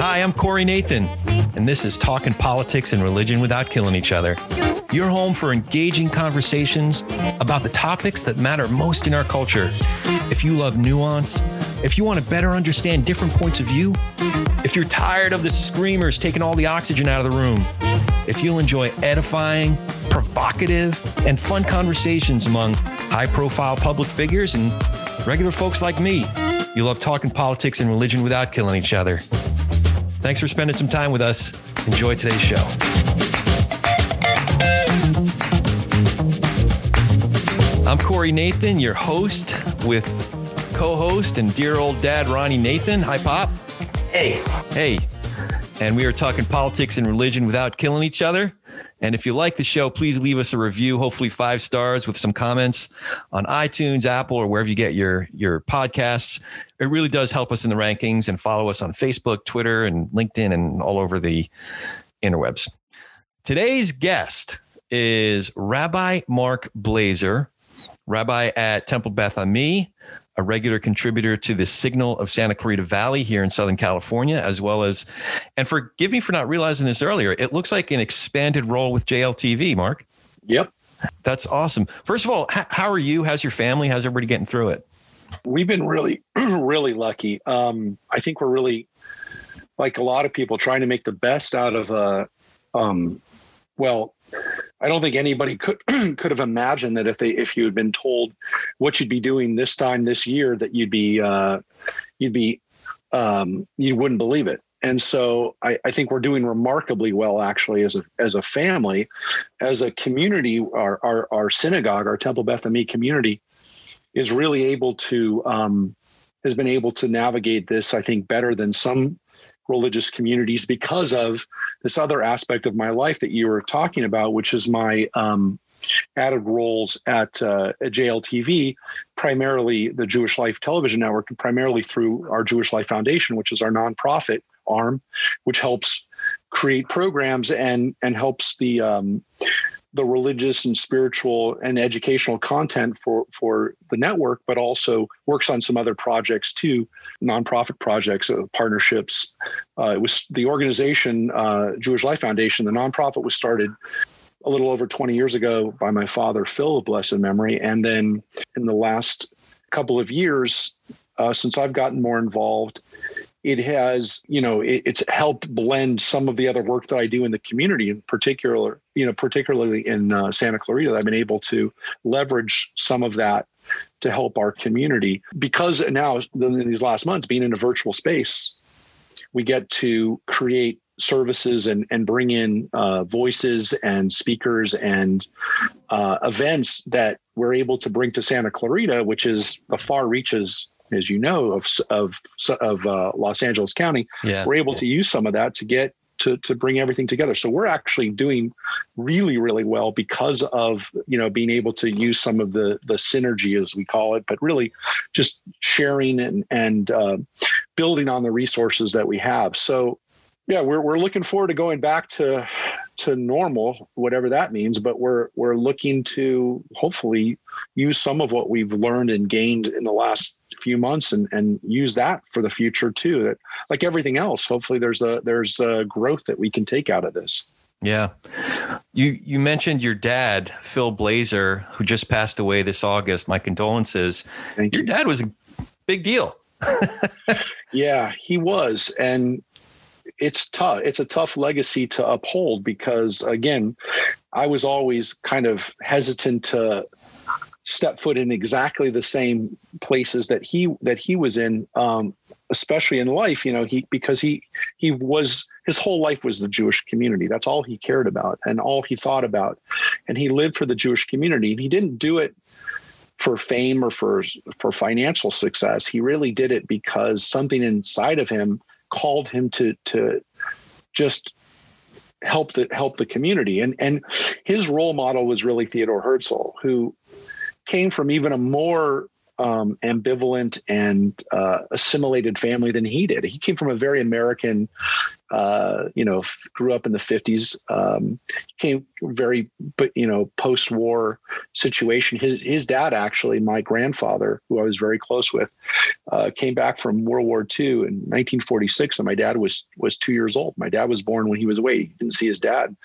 Hi, I'm Corey Nathan, and this is Talking Politics and Religion Without Killing Each Other. Your home for engaging conversations about the topics that matter most in our culture. If you love nuance, if you want to better understand different points of view, if you're tired of the screamers taking all the oxygen out of the room, if you'll enjoy edifying, provocative, and fun conversations among high profile public figures and regular folks like me, you love talking politics and religion without killing each other. Thanks for spending some time with us. Enjoy today's show. I'm Corey Nathan, your host, with co host and dear old dad, Ronnie Nathan. Hi, Pop. Hey, Hey. And we are talking politics and religion without killing each other. And if you like the show, please leave us a review, hopefully five stars with some comments on iTunes, Apple, or wherever you get your, your podcasts. It really does help us in the rankings and follow us on Facebook, Twitter, and LinkedIn and all over the interwebs. Today's guest is Rabbi Mark Blazer, rabbi at Temple Beth Ami, a regular contributor to the Signal of Santa Clarita Valley here in Southern California, as well as, and forgive me for not realizing this earlier, it looks like an expanded role with JLTV, Mark. yep. That's awesome. First of all, h- how are you? How's your family? How's everybody getting through it? We've been really, really lucky. Um, I think we're really, like a lot of people, trying to make the best out of a. Um, well, I don't think anybody could could have imagined that if they if you had been told what you'd be doing this time this year that you'd be uh, you'd be um, you wouldn't believe it. And so I, I think we're doing remarkably well actually as a as a family, as a community. Our our, our synagogue, our Temple Beth Ami community, is really able to um, has been able to navigate this. I think better than some religious communities because of this other aspect of my life that you were talking about, which is my um, added roles at, uh, at JLTV, primarily the Jewish Life Television Network, and primarily through our Jewish Life Foundation, which is our nonprofit arm, which helps create programs and and helps the um, the religious and spiritual and educational content for for the network, but also works on some other projects too, nonprofit projects, uh, partnerships. Uh, it was the organization uh, Jewish Life Foundation. The nonprofit was started a little over 20 years ago by my father Phil of blessed memory, and then in the last couple of years, uh, since I've gotten more involved, it has you know it, it's helped blend some of the other work that i do in the community in particular you know particularly in uh, santa clarita i've been able to leverage some of that to help our community. Because now in these last months being in a virtual space we get to create services and and bring in uh, voices and speakers and uh, events that we're able to bring to Santa Clarita, which is the far reaches as you know, of of of uh, Los Angeles County, Yeah. we're able to use some of that to get to to bring everything together. So we're actually doing really really well because of you know being able to use some of the the synergy as we call it, but really just sharing and and uh, building on the resources that we have. So yeah, we're we're looking forward to going back to to normal, whatever that means. But we're we're looking to hopefully use some of what we've learned and gained in the last few months and and use that for the future too. That like everything else, hopefully there's a there's a growth that we can take out of this. Yeah. You you mentioned your dad, Phil Blazer, who just passed away this August. My condolences. Thank Your you. dad was a big deal. Yeah, he was, and it's tough. It's a tough legacy to uphold because, again, I was always kind of hesitant to step foot in exactly the same places that he that he was in, um, especially in life. You know, he because he he was his whole life was the Jewish community. That's all he cared about and all he thought about, and he lived for the Jewish community. And he didn't do it for fame or for for financial success. He really did it because something inside of him called him to to just help the help the community. And and his role model was really Theodore Herzl, who came from even a more um, ambivalent and uh, assimilated family than he did. He came from a very American, uh, you know, grew up in the 50s, um, came very, you know, post-war situation. His his dad actually, my grandfather, who I was very close with, uh, came back from World War II in 1946, and my dad was was two years old. My dad was born when he was away. He didn't see his dad,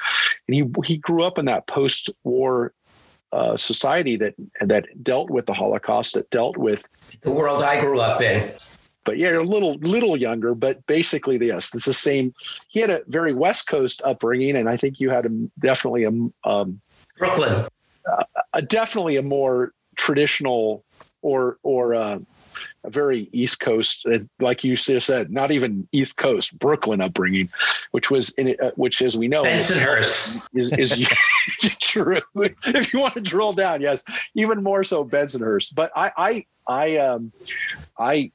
and he he grew up in that post-war uh, society that that dealt with the Holocaust, that dealt with the world I grew up in. But yeah, a little little younger, but basically yes, it's the same. He had a very West Coast upbringing, and I think you had a, definitely a um, Brooklyn, a, definitely a more traditional or or uh, a very East Coast, uh, like you said, not even East Coast, Brooklyn upbringing, which was in it, uh, which, as we know, Bensonhurst is is true. if you want to drill down, yes, even more so Bensonhurst. But I, I, I, um, I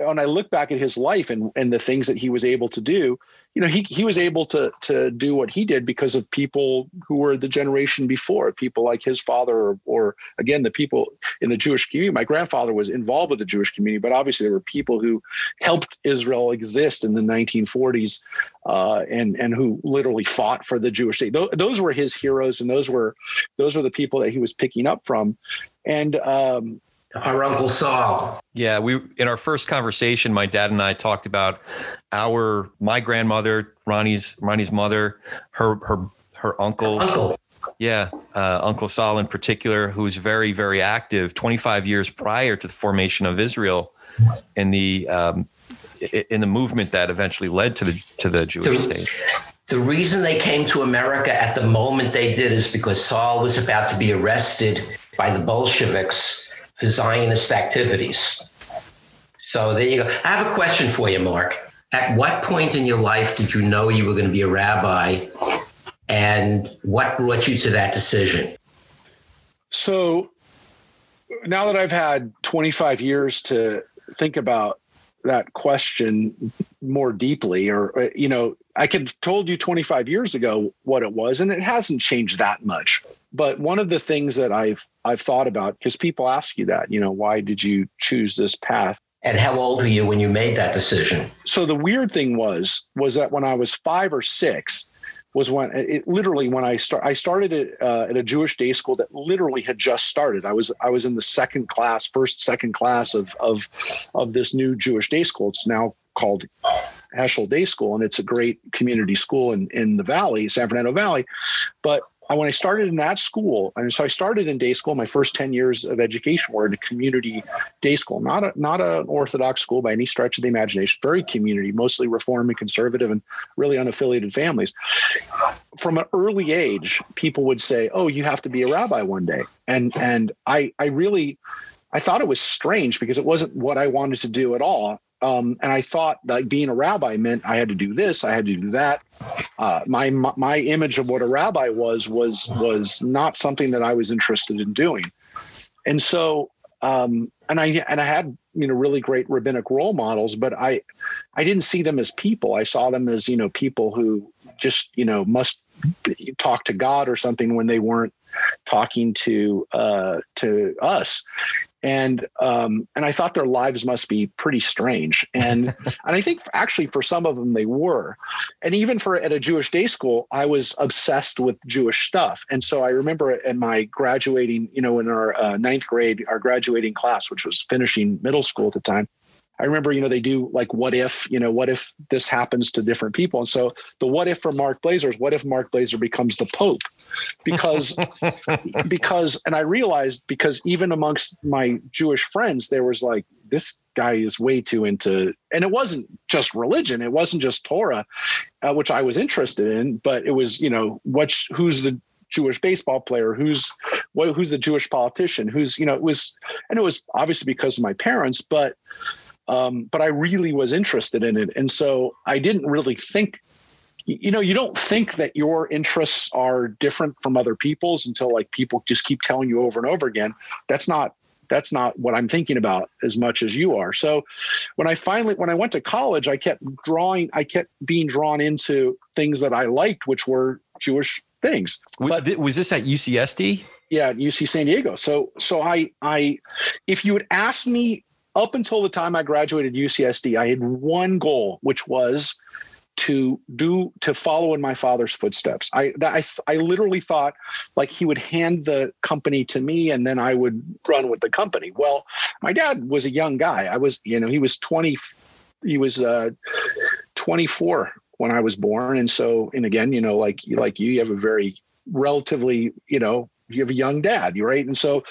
when I look back at his life and and the things that he was able to do, you know, he he was able to to do what he did because of people who were the generation before, people like his father, or, or again the people in the Jewish community. My grandfather was involved with the Jewish community, but obviously there were people who helped Israel exist in the 1940s, uh, and and who literally fought for the Jewish state. Those, those were his heroes, and those were those were the people that he was picking up from, and. Um, our uncle Saul. Yeah, we in our first conversation, my dad and I talked about our my grandmother, Ronnie's Ronnie's mother, her her her uncles. Uncle. Yeah, uh, Uncle Saul in particular, who was very very active 25 years prior to the formation of Israel, in the um, in the movement that eventually led to the to the Jewish the, state. The reason they came to America at the moment they did is because Saul was about to be arrested by the Bolsheviks Zionist activities. So there you go. I have a question for you, Mark. At what point in your life did you know you were going to be a rabbi? And what brought you to that decision? So now that I've had 25 years to think about that question more deeply, or, uh, you know, I could have told you 25 years ago what it was, and it hasn't changed that much. But one of the things that I've I've thought about because people ask you that, you know, why did you choose this path? And how old were you when you made that decision? So the weird thing was was that when I was five or six, was when it literally when I start I started at, uh, at a Jewish day school that literally had just started. I was I was in the second class, first second class of of of this new Jewish day school. It's now called Heschel Day School, and it's a great community school in in the Valley, San Fernando Valley. But when I started in that school, and so I started in day school. My first ten years of education were in a community day school, not a not an Orthodox school by any stretch of the imagination. Very community, mostly Reform and conservative, and really unaffiliated families. From an early age, people would say, "Oh, you have to be a rabbi one day," and and I I really I thought it was strange because it wasn't what I wanted to do at all. Um, and I thought like being a rabbi meant I had to do this, I had to do that. Uh, my my image of what a rabbi was was was not something that I was interested in doing, and so um, and I and I had you know really great rabbinic role models, but I I didn't see them as people. I saw them as you know people who just you know must talk to God or something when they weren't talking to uh, to us and um, and I thought their lives must be pretty strange, and and I think actually for some of them they were, and even for at a Jewish day school, I was obsessed with Jewish stuff, and so I remember in my graduating, you know, in our uh, ninth grade, our graduating class, which was finishing middle school at the time, I remember, you know, they do like what if, you know, what if this happens to different people? And so the what if for Mark Blazer is what if Mark Blazer becomes the Pope? Because because and I realized because even amongst my Jewish friends, there was like this guy is way too into and it wasn't just religion, it wasn't just Torah, uh, which I was interested in, but it was, you know, what's who's the Jewish baseball player, who's what, who's the Jewish politician, who's you know it was, and it was obviously because of my parents, but um, but I really was interested in it. And so I didn't really think, you know, you don't think that your interests are different from other people's until like people just keep telling you over and over again. That's not that's not what I'm thinking about as much as you are. So when I finally when I went to college, I kept drawing, I kept being drawn into things that I liked, which were Jewish things. But was this at UCSD? yeah, at UC San Diego. So so I I if you had asked me up until the time I graduated UCSD, I had one goal, which was to do to follow in my father's footsteps. I I I literally thought like he would hand the company to me and then I would run with the company. Well, my dad was a young guy. I was, you know, he was 20 he was uh 24 when I was born and so and again, you know, like like you you have a very relatively, you know, you have a young dad, right? And so,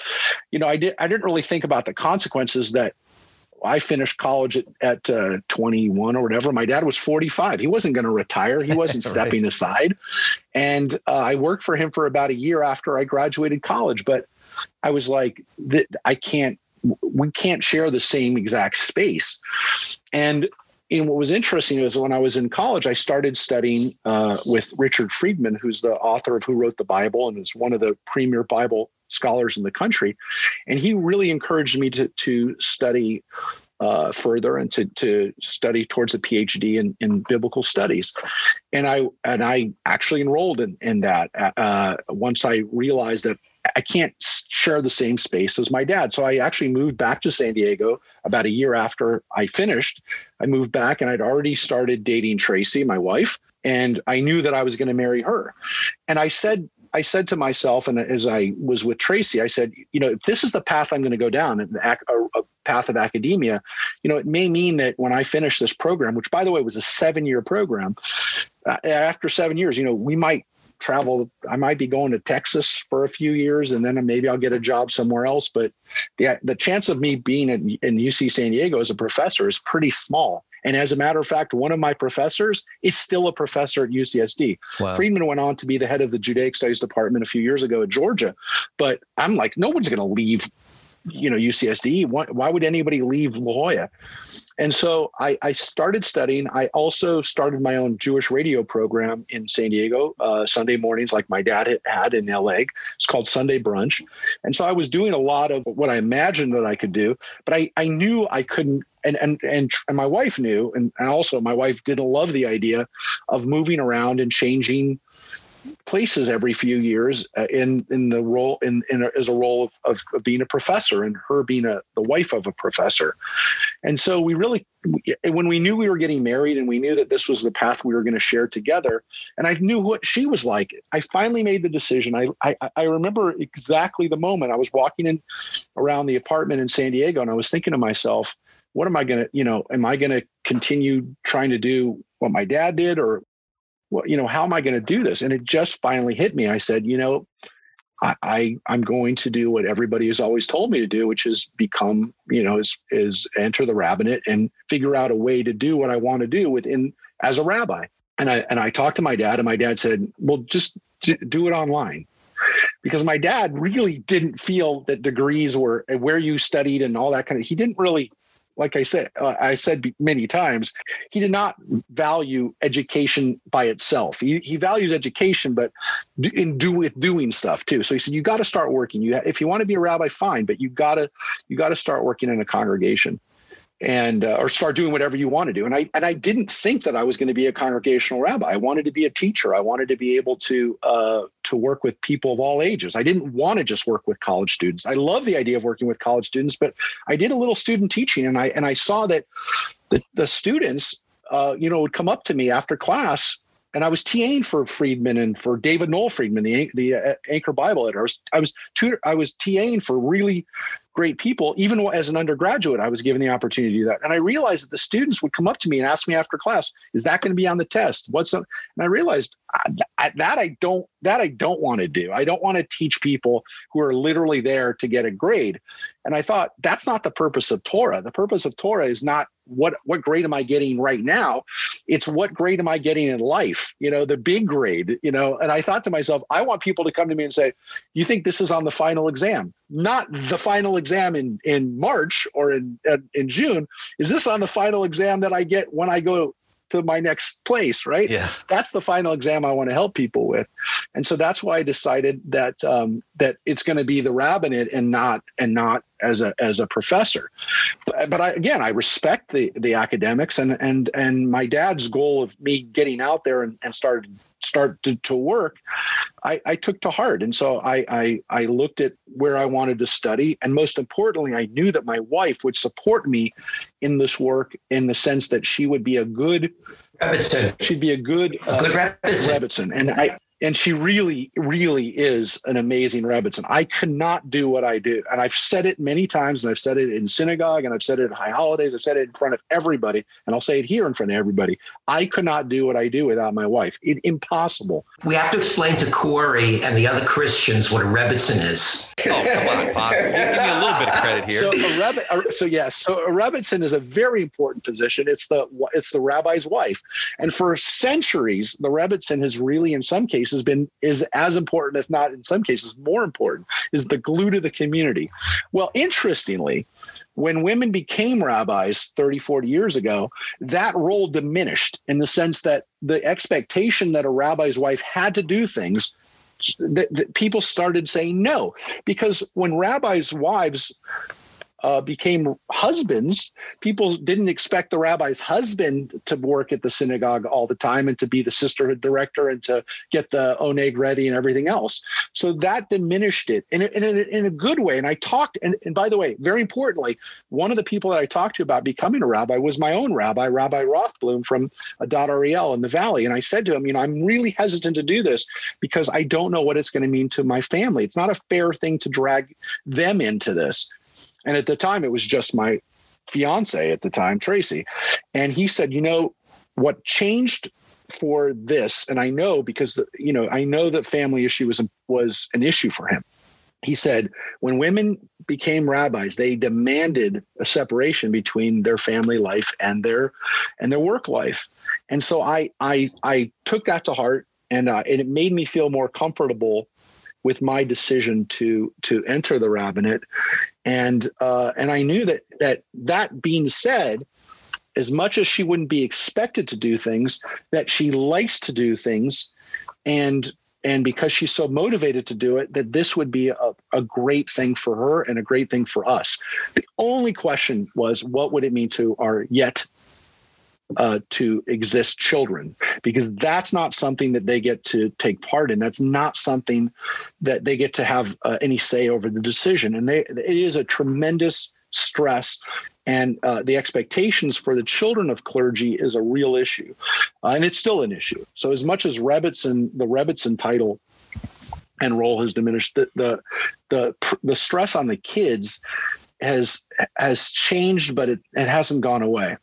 you know, I did I didn't really think about the consequences that I finished college at, at uh, 21 or whatever. My dad was 45. He wasn't going to retire. He wasn't stepping aside. And uh, I worked for him for about a year after I graduated college. But I was like, I can't, we can't share the same exact space. And and what was interesting is when I was in college, I started studying uh, with Richard Friedman, who's the author of Who Wrote the Bible and is one of the premier Bible scholars in the country. And he really encouraged me to, to study uh, further and to, to study towards a PhD in, in biblical studies. And I and I actually enrolled in, in that uh, once I realized that I can't share the same space as my dad. So I actually moved back to San Diego about a year after I finished. I moved back and I'd already started dating Tracy, my wife, and I knew that I was going to marry her. And I said I said to myself, and as I was with Tracy, I said, you know, if this is the path I'm going to go down, a, path of academia, you know, it may mean that when I finish this program, which by the way was a seven year program, uh, after seven years, you know, we might travel. I might be going to Texas for a few years, and then maybe I'll get a job somewhere else. But the the chance of me being in, in UC San Diego as a professor is pretty small. And as a matter of fact, one of my professors is still a professor at UCSD. Wow. Friedman went on to be the head of the Judaic Studies department a few years ago at Georgia. But I'm like, no one's going to leave you know UCSD. Why, why, would anybody leave La Jolla? And so I, I, started studying. I also started my own Jewish radio program in San Diego uh, Sunday mornings, like my dad had in LA. It's called Sunday Brunch. And so I was doing a lot of what I imagined that I could do, but I, I knew I couldn't. And, and and and my wife knew, and, and also my wife didn't love the idea of moving around and changing places every few years uh, in in the role in, in a, as a role of, of, of, being a professor and her being a the wife of a professor. And so we really when we knew we were getting married and we knew that this was the path we were going to share together and i knew what she was like i finally made the decision. I, I i remember exactly the moment. I was walking in around the apartment in san diego and i was thinking to myself what am i going to you know am i going to continue trying to do what my dad did or well, you know, how am I going to do this? And it just finally hit me. I said, you know, I, I am going to do what everybody has always told me to do, which is become, you know, is is enter the rabbinate and figure out a way to do what I want to do within as a rabbi. And I and I talked to my dad, and my dad said, "Well, just do it online." Because my dad really didn't feel that degrees were where you studied and all that kind of. He didn't really like I said, uh, I said many times, he did not value education by itself. He, he values education, but in do with doing stuff too. So he said, you got to start working. You, if you want to be a rabbi, fine, but you got to, you got to start working in a congregation and uh, or start doing whatever you want to do. And I and I didn't think that I was going to be a congregational rabbi. I wanted to be a teacher. I wanted to be able to uh, to work with people of all ages. I didn't want to just work with college students. I love the idea of working with college students, but I did a little student teaching, and I and I saw that the the students, uh, you know, would come up to me after class and I was TAing for Friedman and for David Noel Freedman, the the uh, Anchor Bible editor. I was I was tutor, I was TAing for really great people. Even as an undergraduate, I was given the opportunity to do that. And I realized that the students would come up to me and ask me after class, is that going to be on the test? What's? And I realized I, that I don't, that I don't want to do. I don't want to teach people who are literally there to get a grade. And I thought that's not the purpose of Torah. The purpose of Torah is not what what grade am I getting right now? It's what grade am I getting in life? You know, the big grade. You know, and I thought to myself, I want people to come to me and say, "You think this is on the final exam? Not the final exam in in March or in in June. Is this on the final exam that I get when I go to my next place, right? Yeah. That's the final exam I want to help people with. And so that's why I decided that um, that it's going to be the rabbinate and not and not as a as a professor. But, but I, again, I respect the the academics and and and my dad's goal of me getting out there and, and started start to, to work, I, I took to heart. And so I, I I looked at where I wanted to study. And most importantly, I knew that my wife would support me in this work in the sense that she would be a good she'd be a good A good uh. Rebbitzin. And I and she really, really is an amazing Rebbitzin. I could not do what I do. And I've said it many times, and I've said it in synagogue, and I've said it at high holidays, I've said it in front of everybody, and I'll say it here in front of everybody. I could not do what I do without my wife. It, impossible. We have to explain to Corey and the other Christians what a Rebbitzin is. Oh, come on, Pop. Give me a little bit of credit here. So a Rebbe, so yes, so a Rebbitzin is a very important position. It's the it's the rabbi's wife, and for centuries, the Rebbitzin has really, in some cases, been is as important, if not in some cases more important, is the glue to the community. Well, interestingly, when women became rabbis 30, 40 years ago, that role diminished in the sense that the expectation that a rabbi's wife had to do things that, that people started saying no because when rabbis' wives uh, became husbands, people didn't expect the rabbi's husband to work at the synagogue all the time and to be the sisterhood director and to get the oneg ready and everything else. So that diminished it in a, in a, in a good way. And I talked, and, and by the way, very importantly, one of the people that I talked to about becoming a rabbi was my own rabbi, Rabbi Rothblum from Adat Ari El in the Valley. And I said to him, you know, I'm really hesitant to do this because I don't know what it's going to mean to my family. It's not a fair thing to drag them into this. And at the time, it was just my fiance at the time, Tracy. And he said, you know, what changed for this, and I know because, you know, I know that family issue was, was an issue for him. He said, when women became rabbis, they demanded a separation between their family life and their and their work life. And so I I I took that to heart, and uh, and it made me feel more comfortable with my decision to to enter the rabbinate and uh, and I knew that that that being said, as much as she wouldn't be expected to do things, that she likes to do things, and and because she's so motivated to do it, that this would be a, a great thing for her and a great thing for us. The only question was, what would it mean to our yet uh, to exist children because that's not something that they get to take part in. That's not something that they get to have uh, any say over the decision. And they, it is a tremendous stress. And uh, the expectations for the children of clergy is a real issue, uh, and it's still an issue. So, as much as Rebbitzin, the Rebbitzin title and role has diminished, the the the, the stress on the kids has has changed, but it, it hasn't gone away.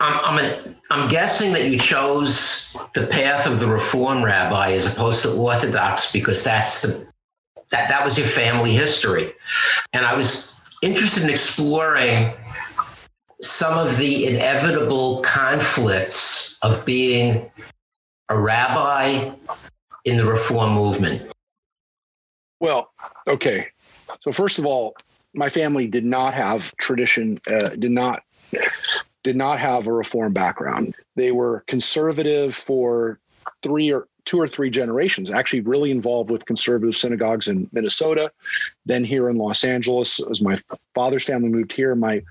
I'm, I'm, I'm guessing that you chose the path of the Reform rabbi as opposed to Orthodox because that's the that that was your family history, and I was interested in exploring some of the inevitable conflicts of being a rabbi in the Reform movement. Well, okay. So first of all, my family did not have tradition, uh, did not did not have a reform background. They were conservative for three or two or three generations, actually really involved with conservative synagogues in Minnesota, then here in Los Angeles. As my father's family moved here, my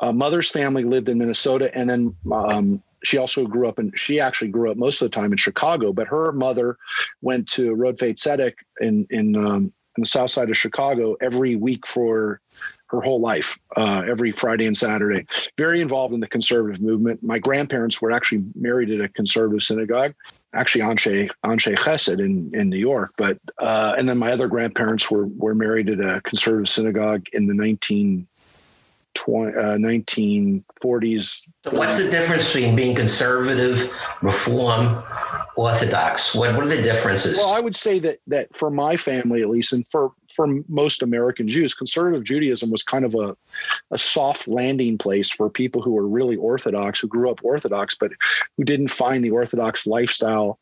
uh, mother's family lived in Minnesota, and then um, she also grew up and She actually grew up most of the time in Chicago, but her mother went to Rodfei Tzedek in in um, in the south side of Chicago every week for her whole life, uh, every Friday and Saturday. Very involved in the conservative movement. My grandparents were actually married at a conservative synagogue, actually Anshe Anshe Chesed in in New York. But uh, and then my other grandparents were were married at a conservative synagogue in the 19 20, uh, 1940s. So what's the difference between being conservative, reform, orthodox? What, what are the differences? Well, I would say that that for my family at least, and for for most American Jews, conservative Judaism was kind of a a soft landing place for people who were really Orthodox, who grew up Orthodox, but who didn't find the Orthodox lifestyle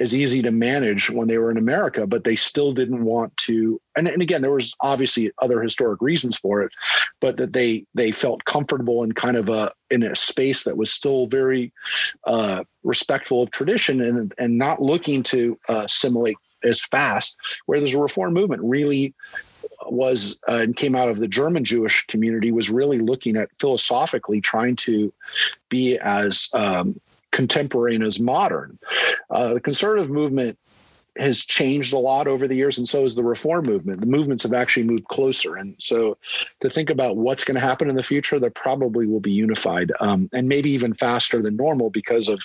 as easy to manage when they were in America, but they still didn't want to. And, and again, there was obviously other historic reasons for it, but that they they felt comfortable in kind of a in a space that was still very uh, respectful of tradition and and not looking to uh, assimilate as fast. Where there's a reform movement really was uh, and came out of the German Jewish community was really looking at philosophically trying to be as um, contemporary and as modern. Uh, the conservative movement has changed a lot over the years, and so has the reform movement. The movements have actually moved closer, and so to think about what's going to happen in the future, they probably will be unified, um, and maybe even faster than normal because of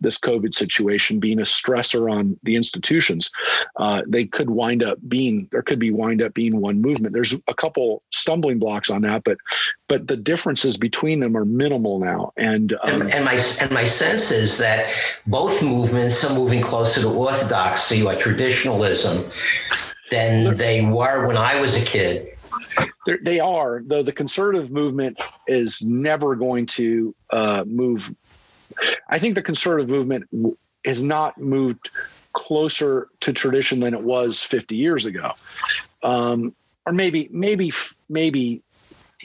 this COVID situation being a stressor on the institutions. Uh, they could wind up being there could be wind up being one movement. There's a couple stumbling blocks on that, but but the differences between them are minimal now. And um, and, and, my and my sense is that both movements are moving closer to orthodoxy or traditionalism than they were when I was a kid. They're, they are, though the conservative movement is never going to uh, move. I think the conservative movement has not moved closer to tradition than it was 50 years ago. Um, or maybe, maybe, maybe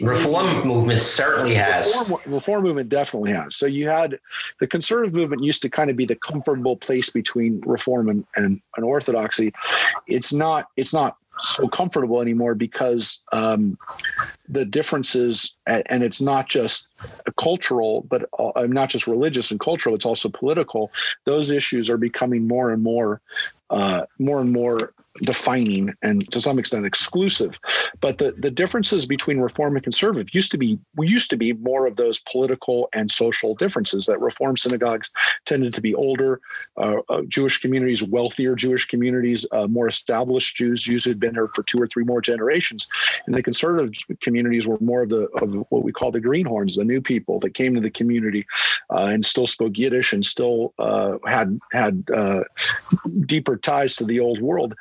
Reform movement certainly has. Reform, reform, movement definitely has. So you had the conservative movement used to kind of be the comfortable place between reform and, and, and orthodoxy. It's not. It's not so comfortable anymore because um, the differences, and it's not just cultural, but uh, not just religious and cultural. It's also political. Those issues are becoming more and more, uh, more and more defining and to some extent exclusive. But the, the differences between reform and conservative used to be used to be more of those political and social differences that reform synagogues tended to be older, uh, uh, Jewish communities, wealthier Jewish communities, uh, more established Jews, Jews who had been there for two or three more generations. And the conservative communities were more of the of what we call the greenhorns, the new people that came to the community uh, and still spoke Yiddish and still uh, had had uh, deeper ties to the old world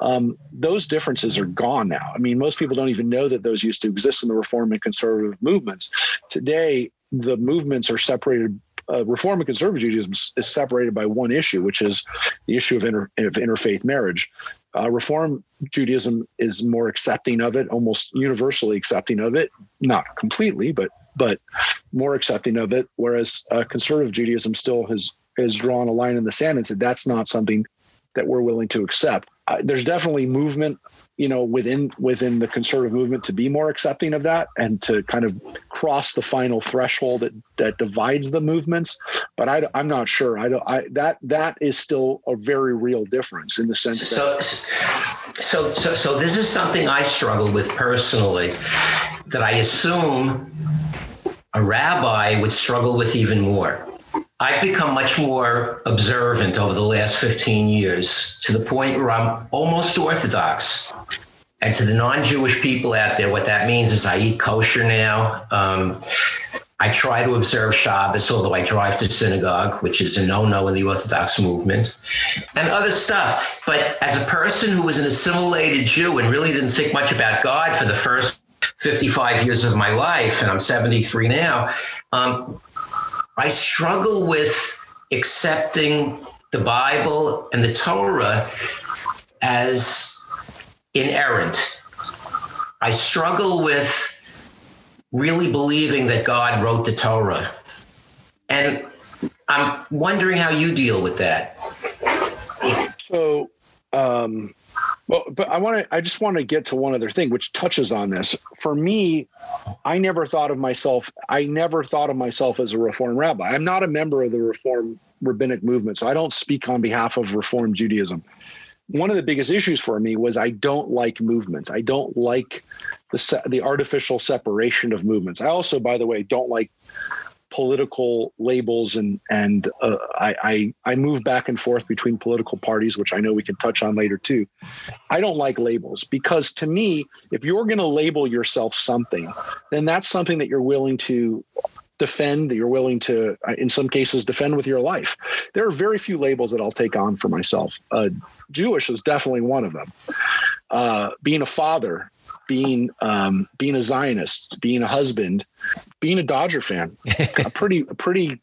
um, those differences are gone now. I mean, most people don't even know that those used to exist in the reform and conservative movements. Today, the movements are separated. Uh, reform and conservative Judaism is separated by one issue, which is the issue of, inter, of interfaith marriage. Uh, reform Judaism is more accepting of it, almost universally accepting of it, not completely, but but more accepting of it. Whereas uh, conservative Judaism still has has drawn a line in the sand and said that's not something that we're willing to accept there's definitely movement you know within within the conservative movement to be more accepting of that and to kind of cross the final threshold that that divides the movements. But I, i'm not sure. I don't i that that is still a very real difference in the sense so, that so so so this is something i struggle with personally that i assume a rabbi would struggle with even more I've become much more observant over the last 15 years to the point where I'm almost Orthodox. And to the non Jewish people out there, what that means is I eat kosher now. Um, I try to observe Shabbos, although I drive to synagogue, which is a no no in the Orthodox movement, and other stuff. But as a person who was an assimilated Jew and really didn't think much about God for the first 55 years of my life, and I'm 73 now, um, I struggle with accepting the Bible and the Torah as inerrant. I struggle with really believing that God wrote the Torah. And I'm wondering how you deal with that. So, um, well, but I want to, I just want to get to one other thing which touches on this. For me, I never thought of myself, I never thought of myself as a Reform rabbi. I'm not a member of the Reform rabbinic movement, so I don't speak on behalf of Reform Judaism. One of the biggest issues for me was I don't like movements. I don't like the the artificial separation of movements. I also, by the way, don't like political labels and and uh, I, I I move back and forth between political parties, which I know we can touch on later too. I don't like labels because to me, if you're going to label yourself something, then that's something that you're willing to defend that you're willing to uh, in some cases defend with your life. There are very few labels that i'll take on for myself. Uh, jewish is definitely one of them. Uh, being a father being um, being a Zionist, being a husband, being a Dodger fan, pretty pretty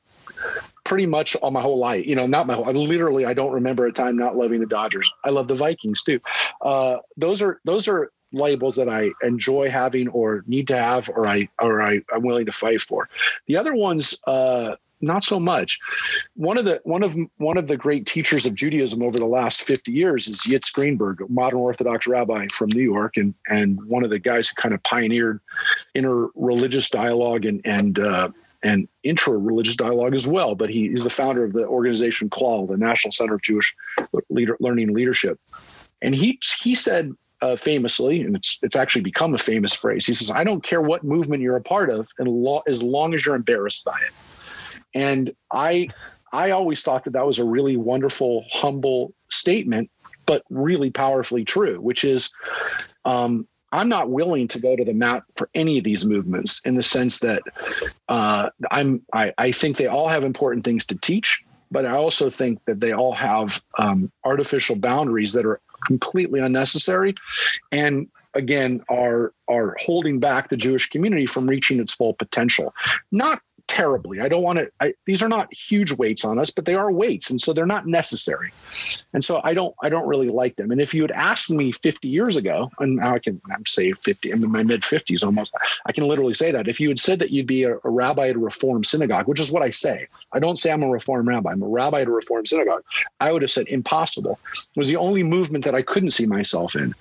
pretty much all my whole life. You know, not my whole. Literally, I don't remember a time not loving the Dodgers. I love the Vikings too. Uh, those are those are labels that I enjoy having or need to have or I or I, I'm willing to fight for. The other ones, uh, not so much. One of the one of one of the great teachers of Judaism over the last 50 years is Yitz Greenberg, a modern Orthodox rabbi from New York, and and one of the guys who kind of pioneered inter-religious dialogue and and uh, and intra-religious dialogue as well. But he, he's the founder of the organization CLAL, the National Center of Jewish Leader, Learning Leadership. And he he said uh, famously, and it's it's actually become a famous phrase. He says, "I don't care what movement you're a part of, and lo- as long as you're embarrassed by it." And I I always thought that that was a really wonderful, humble statement, but really powerfully true. Which is, um, I'm not willing to go to the mat for any of these movements in the sense that uh, I'm I, I think they all have important things to teach but I also think that they all have um, artificial boundaries that are completely unnecessary and again are are holding back the Jewish community from reaching its full potential. Not terribly. I don't want to. I, these are not huge weights on us, but they are weights, and so they're not necessary. And so I don't. I don't really like them. And if you had asked me 50 years ago, and now I can I'm say 50. I'm in my mid 50s almost. I can literally say that if you had said that you'd be a, a rabbi at a Reform synagogue, which is what I say. I don't say I'm a Reform rabbi. I'm a rabbi at a Reform synagogue. I would have said impossible. It was the only movement that I couldn't see myself in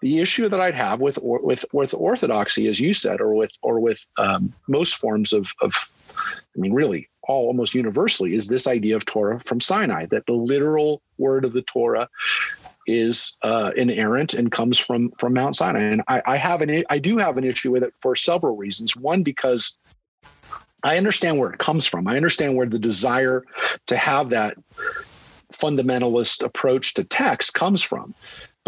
the issue that I'd have with with with orthodoxy, as you said, or with or with um, most forms of of I mean, really, all almost universally, is this idea of Torah from Sinai, that the literal word of the Torah is uh, inerrant and comes from from Mount Sinai. And I, I have an I do have an issue with it for several reasons. One, because I understand where it comes from. I understand where the desire to have that fundamentalist approach to text comes from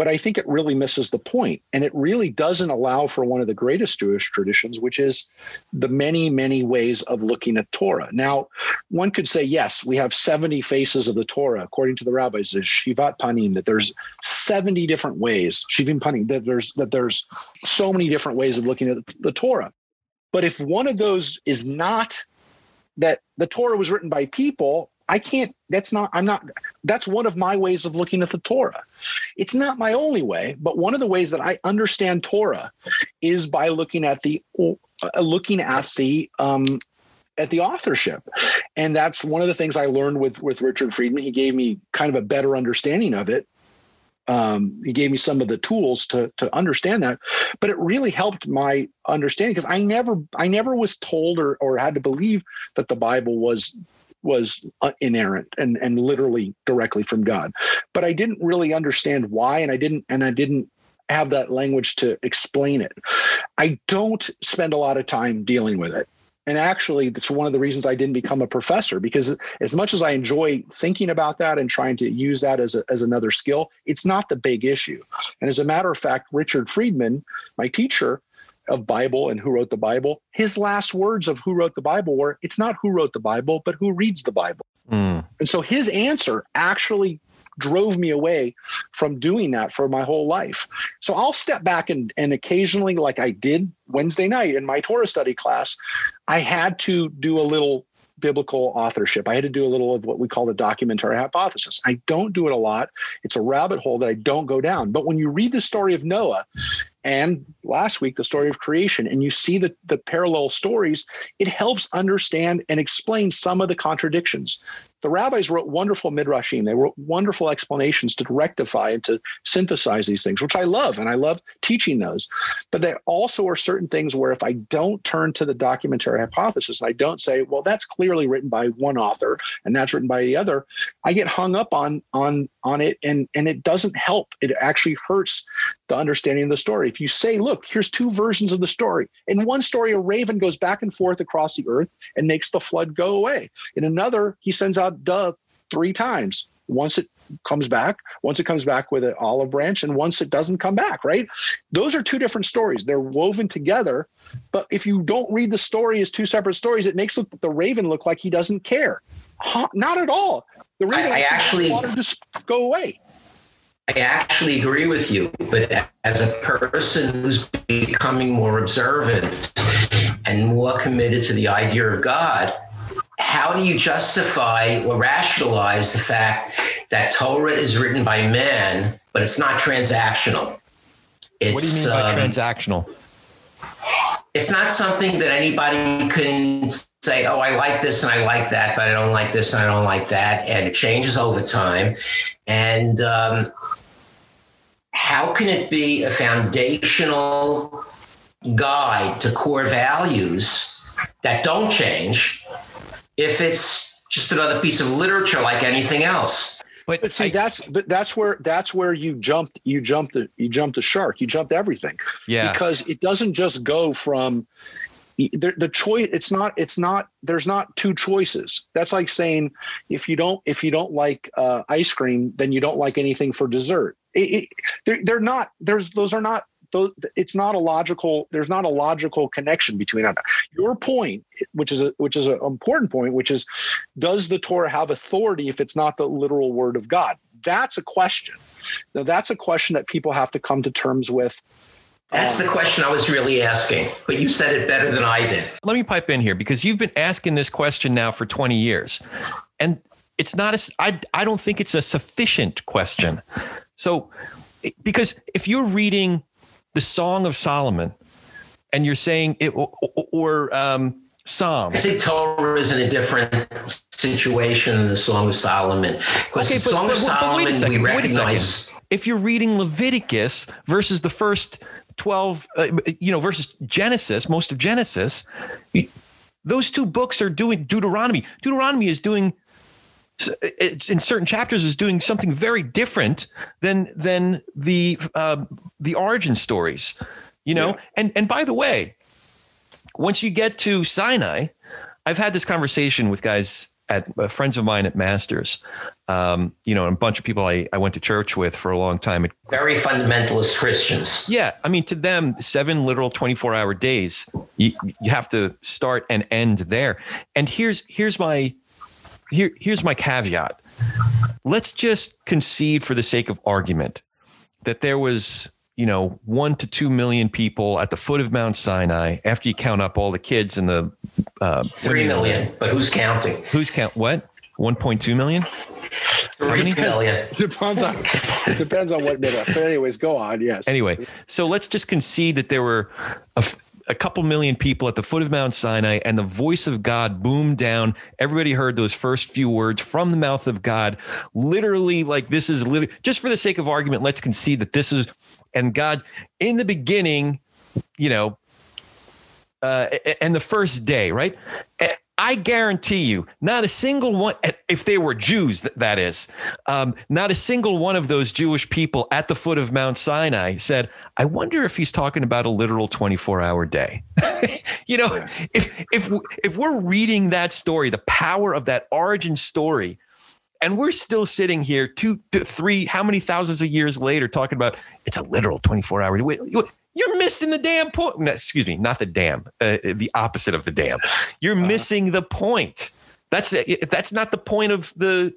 but I think it really misses the point, and it really doesn't allow for one of the greatest Jewish traditions, which is the many, many ways of looking at Torah. Now, one could say, yes, we have 70 faces of the Torah, according to the rabbis, there's Shivat Panim, that there's 70 different ways, Shivim Panim, that there's that there's so many different ways of looking at the Torah. But if one of those is not that the Torah was written by people I can't, that's not, I'm not, that's one of my ways of looking at the Torah. It's not my only way, but one of the ways that I understand Torah is by looking at the, uh, looking at the, um, at the authorship. And that's one of the things i learned with with richard friedman. He gave me kind of a better understanding of it. Um, he gave me some of the tools to to understand that but it really helped my understanding because i never i never was told or or had to believe that the bible was was uh, inerrant and and literally directly from God. But I didn't really understand why, and I didn't and I didn't have that language to explain it. I don't spend a lot of time dealing with it. And actually, that's one of the reasons I didn't become a professor because as much as I enjoy thinking about that and trying to use that as, a, as another skill, it's not the big issue. And as a matter of fact, Richard Friedman, my teacher, of Bible and who wrote the Bible, his last words of who wrote the Bible were, it's not who wrote the Bible, but who reads the Bible. Mm. And so his answer actually drove me away from doing that for my whole life. So I'll step back and, and occasionally, like I did Wednesday night in my Torah study class, I had to do a little biblical authorship. I had to do a little of what we call the documentary hypothesis. I don't do it a lot. It's a rabbit hole that I don't go down. But when you read the story of Noah and last week the story of creation and you see the, the parallel stories it helps understand and explain some of the contradictions the rabbis wrote wonderful midrashim they wrote wonderful explanations to rectify and to synthesize these things which i love and i love teaching those but there also are certain things where if i don't turn to the documentary hypothesis and i don't say well that's clearly written by one author and that's written by the other i get hung up on on on it and and it doesn't help it actually hurts the understanding of the story if you say, look, here's two versions of the story. In one story, a raven goes back and forth across the earth and makes the flood go away. In another, he sends out dove three times. Once it comes back, once it comes back with an olive branch, and once it doesn't come back, right? Those are two different stories. They're woven together. But if you don't read the story as two separate stories, it makes the raven look like he doesn't care. Huh? Not at all. The raven I, I actually want to go away. I actually agree with you, but as a person who's becoming more observant and more committed to the idea of God, how do you justify or rationalize the fact that Torah is written by man, but it's not transactional? It's, what do you mean by um, transactional? It's not something that anybody can say, oh, I like this and I like that, but I don't like this and I don't like that. And it changes over time. And um, how can it be a foundational guide to core values that don't change if it's just another piece of literature like anything else? But, But see, I- that's that's where that's where you jumped you jumped the you jumped the shark. You jumped everything. yeah, because it doesn't just go from the, the choice it's not it's not there's not two choices that's like saying if you don't if you don't like uh, ice cream then you don't like anything for dessert it, it, they're, they're not there's those are not those it's not a logical there's not a logical connection between that your point which is a which is an important point which is does the torah have authority if it's not the literal word of god? That's a question. Now that's a question that people have to come to terms with. That's the question I was really asking, but you said it better than I did. let me pipe in here because you've been asking this question now for 20 years and it's not as I, I don't think it's a sufficient question. So because if you're reading the song of solomon and you're saying it or, or um, Psalms. I think Torah is in a different situation than the Song of Solomon. Because Okay, the but- Song but- of but Solomon wait a second, we wait a second. recognize if you're reading leviticus versus the first 12 uh, you know versus genesis most of genesis those two books are doing deuteronomy deuteronomy is doing in certain chapters is doing something very different than than the uh, the origin stories you know Yeah. and and by the way once you get to sinai i've had this conversation with guys at uh, friends of mine at masters um, you know and a bunch of people I, I went to church with for a long time very fundamentalist Christians. yeah, I mean, to them, seven literal 24 hour days, you, you have to start and end there. And here's here's my here here's my caveat. Let's just concede for the sake of argument that there was, you know, one to two million people at the foot of Mount Sinai after you count up all the kids and the uh, Three million, but who's counting? Who's count what? 1.2 million? Three many? million. depends on it depends on what minute. But anyways, go on. Yes. Anyway, so let's just concede that there were a, f- a couple million people at the foot of Mount Sinai, and the voice of God boomed down. Everybody heard those first few words from the mouth of God. Literally, like this is literally just for the sake of argument, let's concede that this is, and God in the beginning, you know, uh, and the first day, right? I guarantee you, not a single one, if they were Jews, that is, um, not a single one of those Jewish people at the foot of Mount Sinai said, I wonder if he's talking about a literal 24 hour day. you know, if, if, if we're reading that story, the power of that origin story, and we're still sitting here two, two, three, how many thousands of years later talking about it's a literal 24 hour. Wait, you- You're missing the damn point. No, excuse me, not the damn, uh, the opposite of the damn. You're missing the point. That's it. That's not the point of the.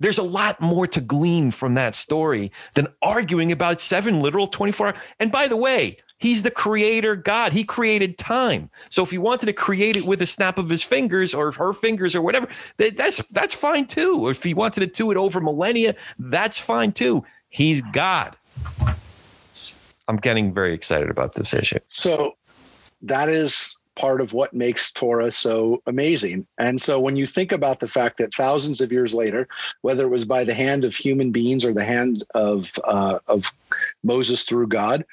There's a lot more to glean from that story than arguing about seven literal 24 hour. And by the way, he's the creator God. He created time. So if he wanted to create it with a snap of his fingers or her fingers or whatever, that's that's fine too. Or if he wanted to do it over millennia, that's fine too. He's God. I'm getting very excited about this issue. So that is part of what makes Torah so amazing. And so when you think about the fact that thousands of years later, whether it was by the hand of human beings or the hand of uh, of Moses through God,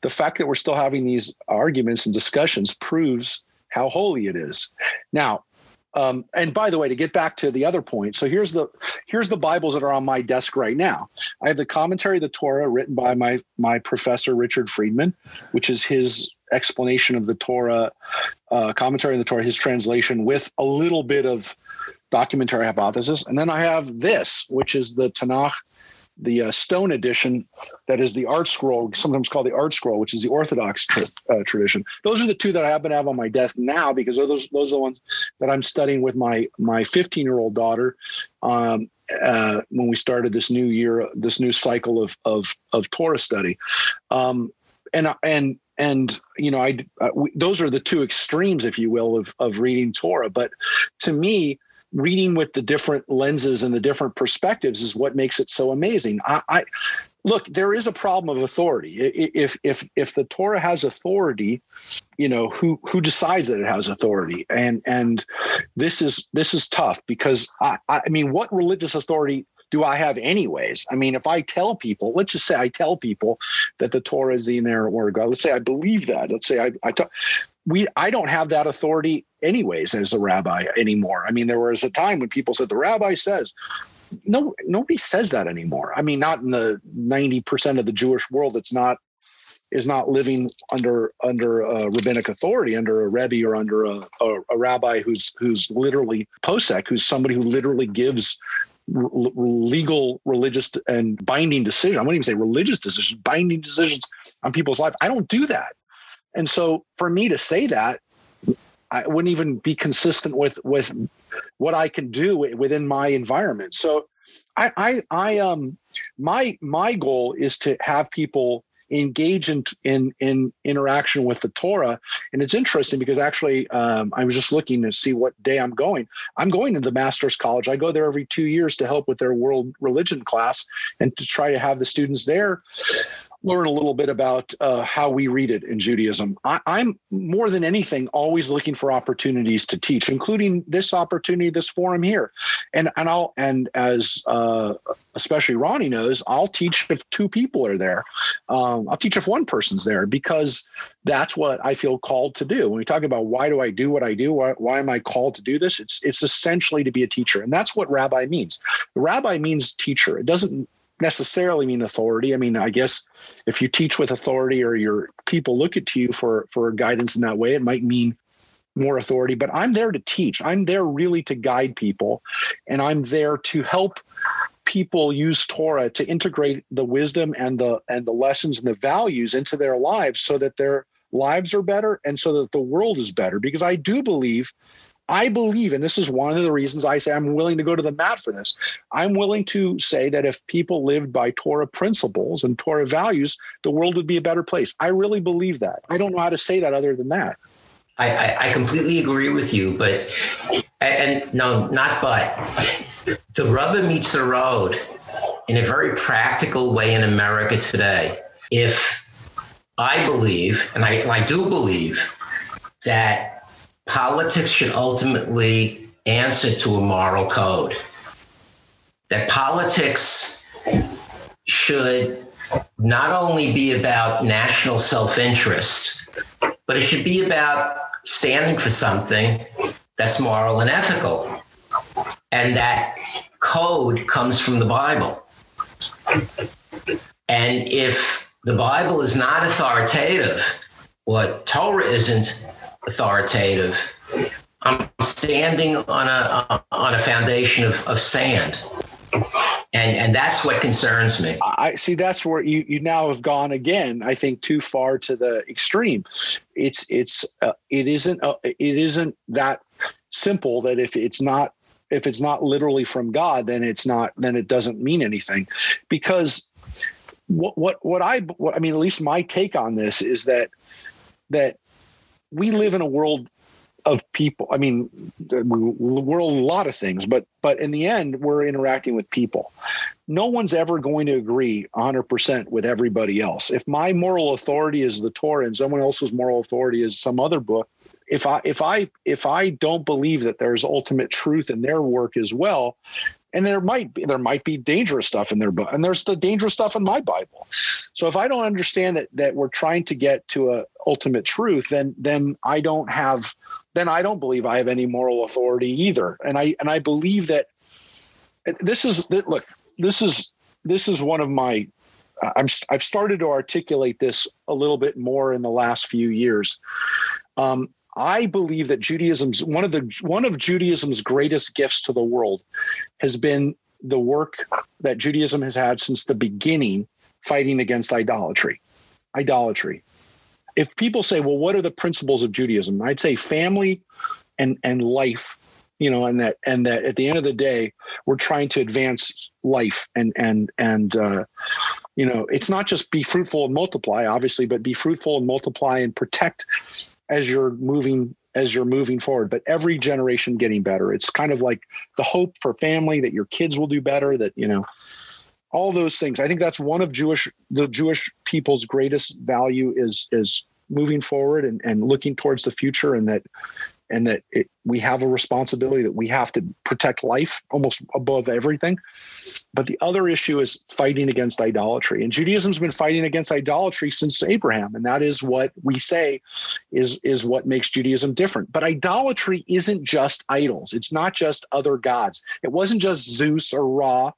the fact that we're still having these arguments and discussions proves how holy it is. Now, um, and by the way, to get back to the other point, so here's the here's the Bibles that are on my desk right now. I have the commentary of the Torah written by my my professor Richard Friedman, which is his explanation of the Torah, uh, commentary on the Torah, his translation with a little bit of documentary hypothesis, and then I have this, which is the Tanakh the uh, stone edition that is the ArtScroll sometimes called the ArtScroll which is the orthodox uh, tradition. Those are the two that i happen to have on my desk now because those those are the ones that i'm studying with my my 15 year old daughter um, uh, when we started this new year this new cycle of of of torah study. Um, and and and you know i uh, those are the two extremes if you will of of reading torah. But to me reading with the different lenses and the different perspectives is what makes it so amazing. I, I look, there is a problem of authority. If if if the Torah has authority, you know who who decides that it has authority, and and this is this is tough because I I mean, what religious authority do I have anyways? I mean, if I tell people, let's just say I tell people that the Torah is the inerrant word of God. Let's say I believe that. Let's say I, I t- we I don't have that authority anyways as a rabbi anymore. I mean, there was a time when people said the rabbi says no nobody says that anymore. I mean, not in the 90% of the Jewish world it's not is not living under under a rabbinic authority, under a rebbe or under a, a, a rabbi who's who's literally posek, who's somebody who literally gives r- legal, religious, and binding decision. I wouldn't even say religious decisions, binding decisions on people's life. I don't do that. And so for me to say that, I wouldn't even be consistent with with what I can do within my environment. So I I, I um my my goal is to have people engage in in in interaction with the Torah. And it's interesting because actually, um, I was just looking to see what day I'm going. I'm going to the Master's College. I go there every two years to help with their world religion class and to try to have the students there learn a little bit about uh, how we read it in Judaism. I, am more than anything always looking for opportunities to teach, including this opportunity, this forum here. And and I'll and as uh, especially Ronnie knows, I'll teach if two people are there. Um, I'll teach if one person's there because that's what I feel called to do. When we talk about why do I do what I do, why, why am I called to do this? It's it's essentially to be a teacher, and that's what rabbi means. The rabbi means teacher. It doesn't necessarily mean authority. I mean, I guess if you teach with authority or your people look at you for for guidance in that way, it might mean more authority. But I'm there to teach. I'm there really to guide people, and I'm there to help people use Torah to integrate the wisdom and the and the lessons and the values into their lives so that their lives are better and so that the world is better. Because I do believe I believe, and this is one of the reasons I say I'm willing to go to the mat for this. I'm willing to say that if people lived by Torah principles and Torah values, the world would be a better place. I really believe that. I don't know how to say that other than that. I, I, I completely agree with you, but, and no, not but. The rubber meets the road in a very practical way in America today. If I believe, and I, and I do believe, that politics should ultimately answer to a moral code. That politics should not only be about national self interest, but it should be about standing for something that's moral and ethical. And that code comes from the Bible. And if the Bible is not authoritative, what Torah isn't authoritative. I'm standing on a on a foundation of, of sand. And and that's what concerns me. I see that's where you you now have gone again, I think too far to the extreme. It's it's uh, it isn't uh, it isn't that simple that if it's not if it's not literally from God, then it's not then it doesn't mean anything. Because what what what I what, I mean at least my take on this is that that we live in a world of people. I mean, we're a lot of things, but but in the end, we're interacting with people. No one's ever going to agree 100% with everybody else. If my moral authority is the Torah and someone else's moral authority is some other book, if I if I if I don't believe that there's ultimate truth in their work as well, and there might be there might be dangerous stuff in their book and there's the dangerous stuff in my bible so if i don't understand that that we're trying to get to a ultimate truth then then i don't have then i don't believe i have any moral authority either and i and i believe that this is that look this is this is one of my I'm, I've started to articulate this a little bit more in the last few years. Um, I believe that Judaism's one of the one of Judaism's greatest gifts to the world has been the work that Judaism has had since the beginning fighting against idolatry. Idolatry. If people say, well, what are the principles of Judaism? I'd say family and and life, you know, and that and that at the end of the day, we're trying to advance life and and and uh, you know, it's not just be fruitful and multiply, obviously, but be fruitful and multiply and protect as you're moving as you're moving forward but every generation getting better. It's kind of like the hope for family that your kids will do better that you know all those things. I think that's one of jewish the jewish people's greatest value is is moving forward and, and looking towards the future and that and that it, we have a responsibility that we have to protect life almost above everything. But the other issue is fighting against idolatry. And Judaism's been fighting against idolatry since Abraham. And that is what we say is, is what makes Judaism different. But idolatry isn't just idols, it's not just other gods. It wasn't just Zeus or Ra.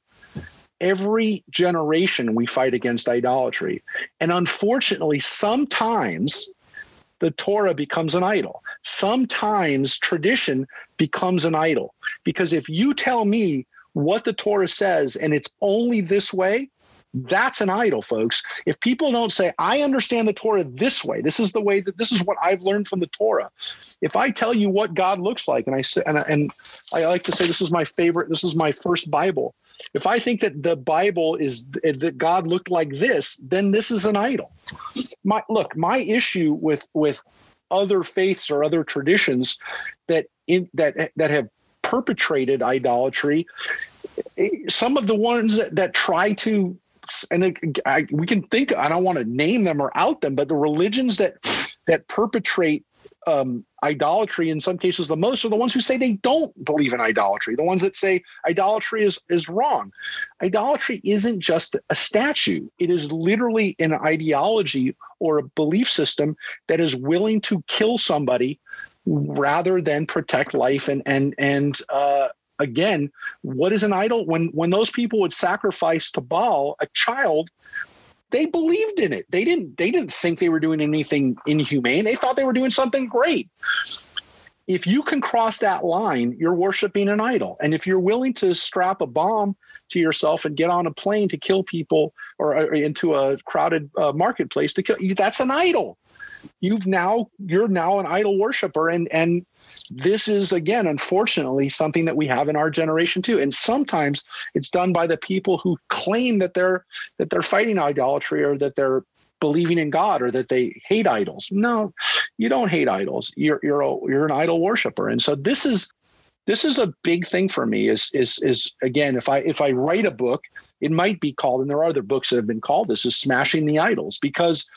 Every generation we fight against idolatry. And unfortunately, sometimes the Torah becomes an idol. Sometimes tradition becomes an idol. Because if you tell me what the Torah says and it's only this way, that's an idol, folks. If people don't say, I understand the Torah this way, this is the way that this is what I've learned from the Torah. If I tell you what God looks like, and I say, and, and I like to say, this is my favorite, this is my first Bible. If I think that the Bible is eh, that God looked like this, then this is an idol. My look, my issue with with other faiths or other traditions that in that that have perpetrated idolatry eh, some of the ones that, that try to and it, I, we can think i don't want to name them or out them but the religions that that perpetrate um, idolatry in some cases the most are the ones who say they don't believe in idolatry the ones that say idolatry is is wrong. Idolatry isn't just a statue. It is literally an ideology or a belief system that is willing to kill somebody rather than protect life. And and and uh, again what is an idol? When when those people would sacrifice to baal a child they believed in it. They didn't they didn't think they were doing anything inhumane. They thought they were doing something great. If you can cross that line, you're worshiping an idol. And if you're willing to strap a bomb to yourself and get on a plane to kill people or, or into a crowded uh, marketplace to kill you, that's an idol you've now you're now an idol worshiper. And and this is again unfortunately something that we have in our generation too. And sometimes it's done by the people who claim that they're that they're fighting idolatry or that they're believing in god or that they hate idols. No you don't hate idols. You're you're a, you're an idol worshiper. And so this is this is a big thing for me is is is again if i if i write a book it might be called and there are other books that have been called this is smashing the idols because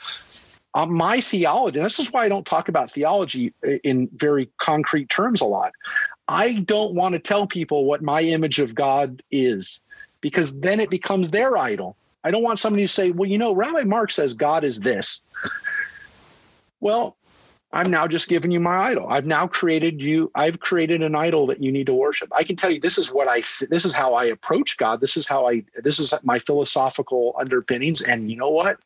uh, my theology, and this is why I don't talk about theology in very concrete terms a lot. I don't want to tell people what my image of God is because then it becomes their idol. I don't want somebody to say, well, you know, Rabbi Mark says God is this. Well, I'm now just giving you my idol. I've now created you. I've created an idol that you need to worship. I can tell you this is what I. This is how I approach God. This is how I. This is my philosophical underpinnings. And you know what?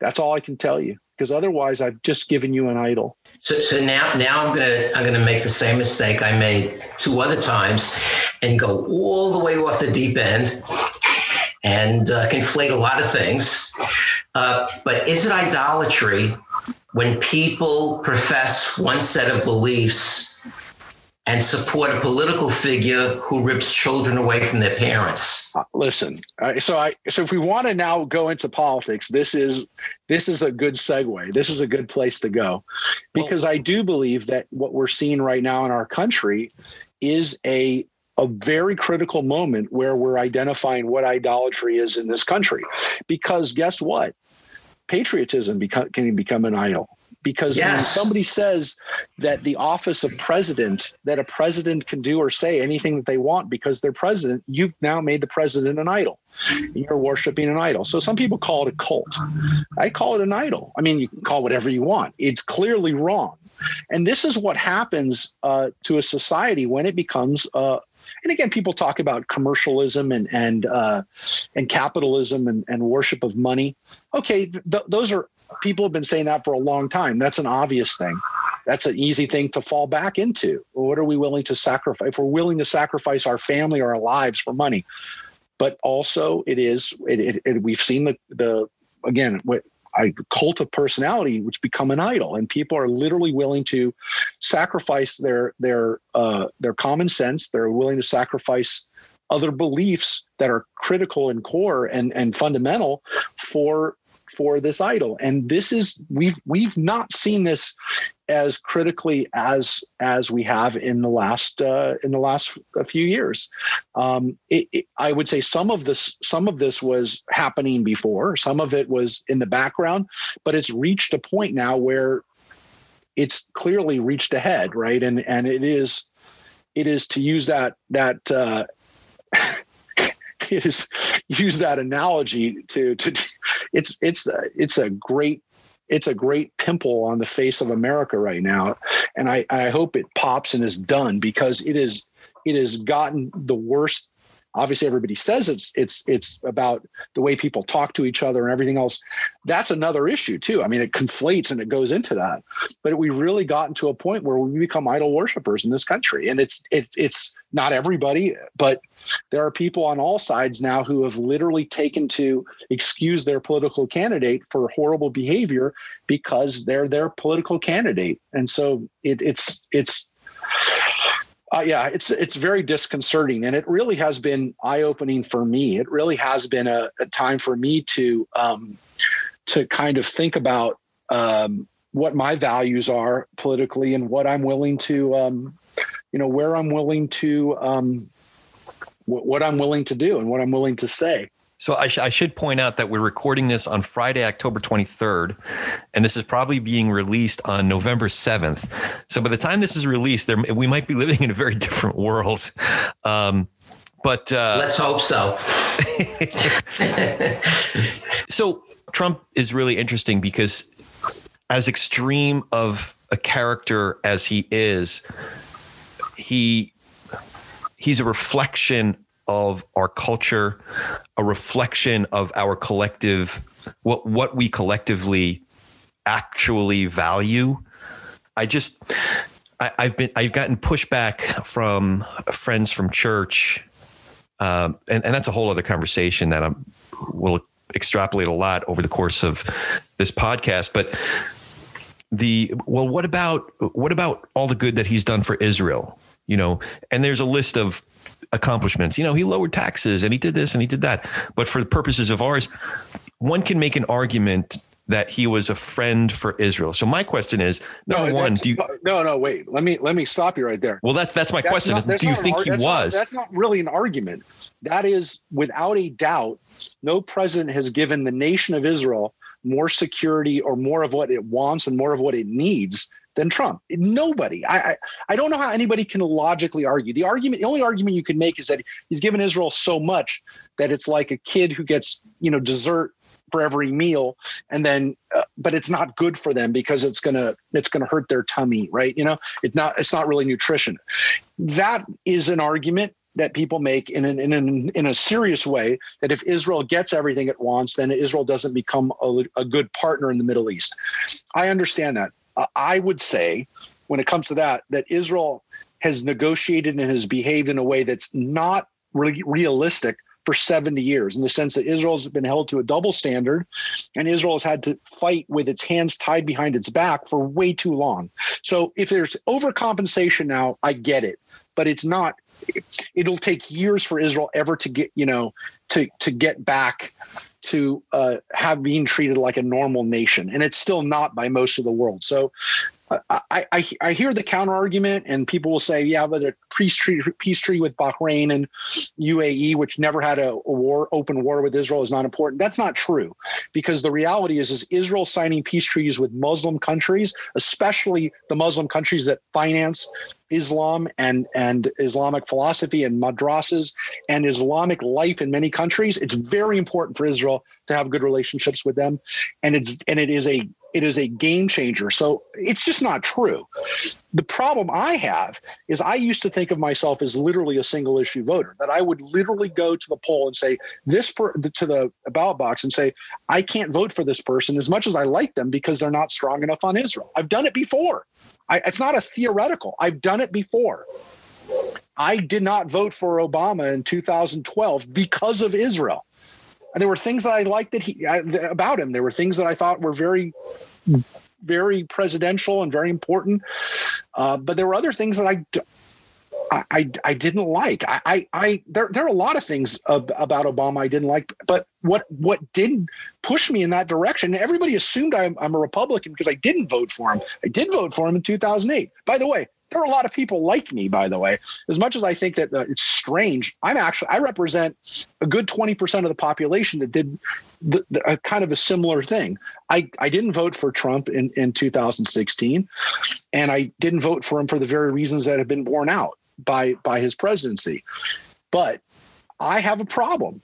That's all I can tell you because otherwise I've just given you an idol. So, so now, now I'm gonna I'm gonna make the same mistake I made two other times, and go all the way off the deep end, and uh, conflate a lot of things. Uh, but is it idolatry when people profess one set of beliefs and support a political figure who rips children away from their parents. Uh, listen, uh, so I so if we want to now go into politics, this is this is a good segue. This is a good place to go, because well, I do believe that what we're seeing right now in our country is a a very critical moment where we're identifying what idolatry is in this country. Because guess what? Patriotism beca- can become an idol because yes. when somebody says that the office of president that a president can do or say anything that they want because they're president you've now made the president an idol. You're worshiping an idol. So some people call it a cult. I call it an idol. I mean you can call whatever you want. It's clearly wrong. And this is what happens uh, to a society when it becomes uh, and again, people talk about commercialism and and uh, and capitalism and, and worship of money. Okay, th- those are people have been saying that for a long time. That's an obvious thing. That's an easy thing to fall back into. What are we willing to sacrifice? If we're willing to sacrifice our family or our lives for money, but also it is it, it, it we've seen the the again what a cult of personality which become an idol and people are literally willing to sacrifice their their uh, their common sense they're willing to sacrifice other beliefs that are critical and core and and fundamental for for this idol and this is we've we've not seen this as critically as as we have in the last uh, in the last few years. Um, it, it, I would say some of this some of this was happening before, some of it was in the background, but it's reached a point now where it's clearly reached ahead, right? And and it is it is to use that that. Uh, it is use that analogy to to it's it's it's a great it's a great pimple on the face of America right now. And I, I hope it pops and is done because it is it has gotten the worst obviously everybody says it's it's it's about the way people talk to each other and everything else. That's another issue too. I mean it conflates and it goes into that. But we really gotten to a point where we become idol worshippers in this country. And it's it, it's not everybody but there are people on all sides now who have literally taken to excuse their political candidate for horrible behavior because they're their political candidate. And so it, it's it's uh, yeah, it's it's very disconcerting, and it really has been eye opening for me. It really has been a, a time for me to um, to kind of think about um, what my values are politically and what I'm willing to, um, you know, where I'm willing to, um, what I'm willing to do and what I'm willing to say. So I, sh- I, should point out that we're recording this on Friday, October 23rd, and this is probably being released on November 7th. So by the time this is released, there we might be living in a very different world. Um, but uh, let's hope so. so Trump is really interesting because, as extreme of a character as he is, he he's a reflection of our culture, a reflection of our collective, what what we collectively actually value. I just I, have been I've gotten pushback from friends from church, um, and and that's a whole other conversation that I'm will extrapolate a lot over the course of this podcast, but the well what about what about all the good that he's done for Israel you know and there's a list of accomplishments. You know, he lowered taxes and he did this and he did that. But for the purposes of ours, one can make an argument that he was a friend for Israel. So my question is, number no, one, do you No, no, wait. Let me let me stop you right there. Well, that's that's my that's question. Not, do you think he that's was? Not, that's not really an argument. That is without a doubt, no president has given the nation of Israel more security or more of what it wants and more of what it needs than Trump. Nobody. I, I, I don't know how anybody can logically argue. The argument, the only argument you can make is that he's given Israel so much that it's like a kid who gets you know dessert for every meal and then uh, but it's not good for them because it's going to it's going to hurt their tummy right you know it's not it's not really nutrition that is an argument that people make in an, in an, in a serious way that if Israel gets everything it wants, then Israel doesn't become a, a good partner in the Middle East. I understand that. Uh, I would say, when it comes to that, that Israel has negotiated and has behaved in a way that's not really realistic for 70 years in the sense that Israel's been held to a double standard and Israel has had to fight with its hands tied behind its back for way too long. So if there's overcompensation now, I get it, but it's not it'll take years for Israel ever to get, you know, to to get back to uh, have being treated like a normal nation, and it's still not by most of the world. So I, I, I hear the counter argument, and people will say, yeah, but a peace treaty, peace treaty with Bahrain and UAE, which never had a, a, war, open war with Israel, is not important. That's not true, because the reality is, is Israel signing peace treaties with Muslim countries, especially the Muslim countries that finance Islam and and Islamic philosophy and madrasas and Islamic life in many countries. It's very important for Israel to have good relationships with them, and it's and it is a it is a game changer. So it's just not true. The problem I have is I used to think of myself as literally a single issue voter, that I would literally go to the poll and say this per, to the ballot box and say, I can't vote for this person as much as I like them because they're not strong enough on Israel. I've done it before. I, it's not a theoretical. I've done it before. I did not vote for Obama in 2012 because of Israel there were things that I liked that he about him. There were things that I thought were very, very presidential and very important. Uh, but there were other things that I I, I, I didn't like. I, I, I, there, there are a lot of things ab- about Obama I didn't like, but what, what did push me in that direction? Everybody assumed I'm, I'm a Republican because I didn't vote for him. I did vote for him in 2008. By the way, there are a lot of people like me, by the way. As much as I think that uh, it's strange, I'm actually I represent a good 20% of the population that did the, the, a kind of a similar thing. I, I didn't vote for Trump in, in 2016, and I didn't vote for him for the very reasons that have been borne out by by his presidency. But I have a problem.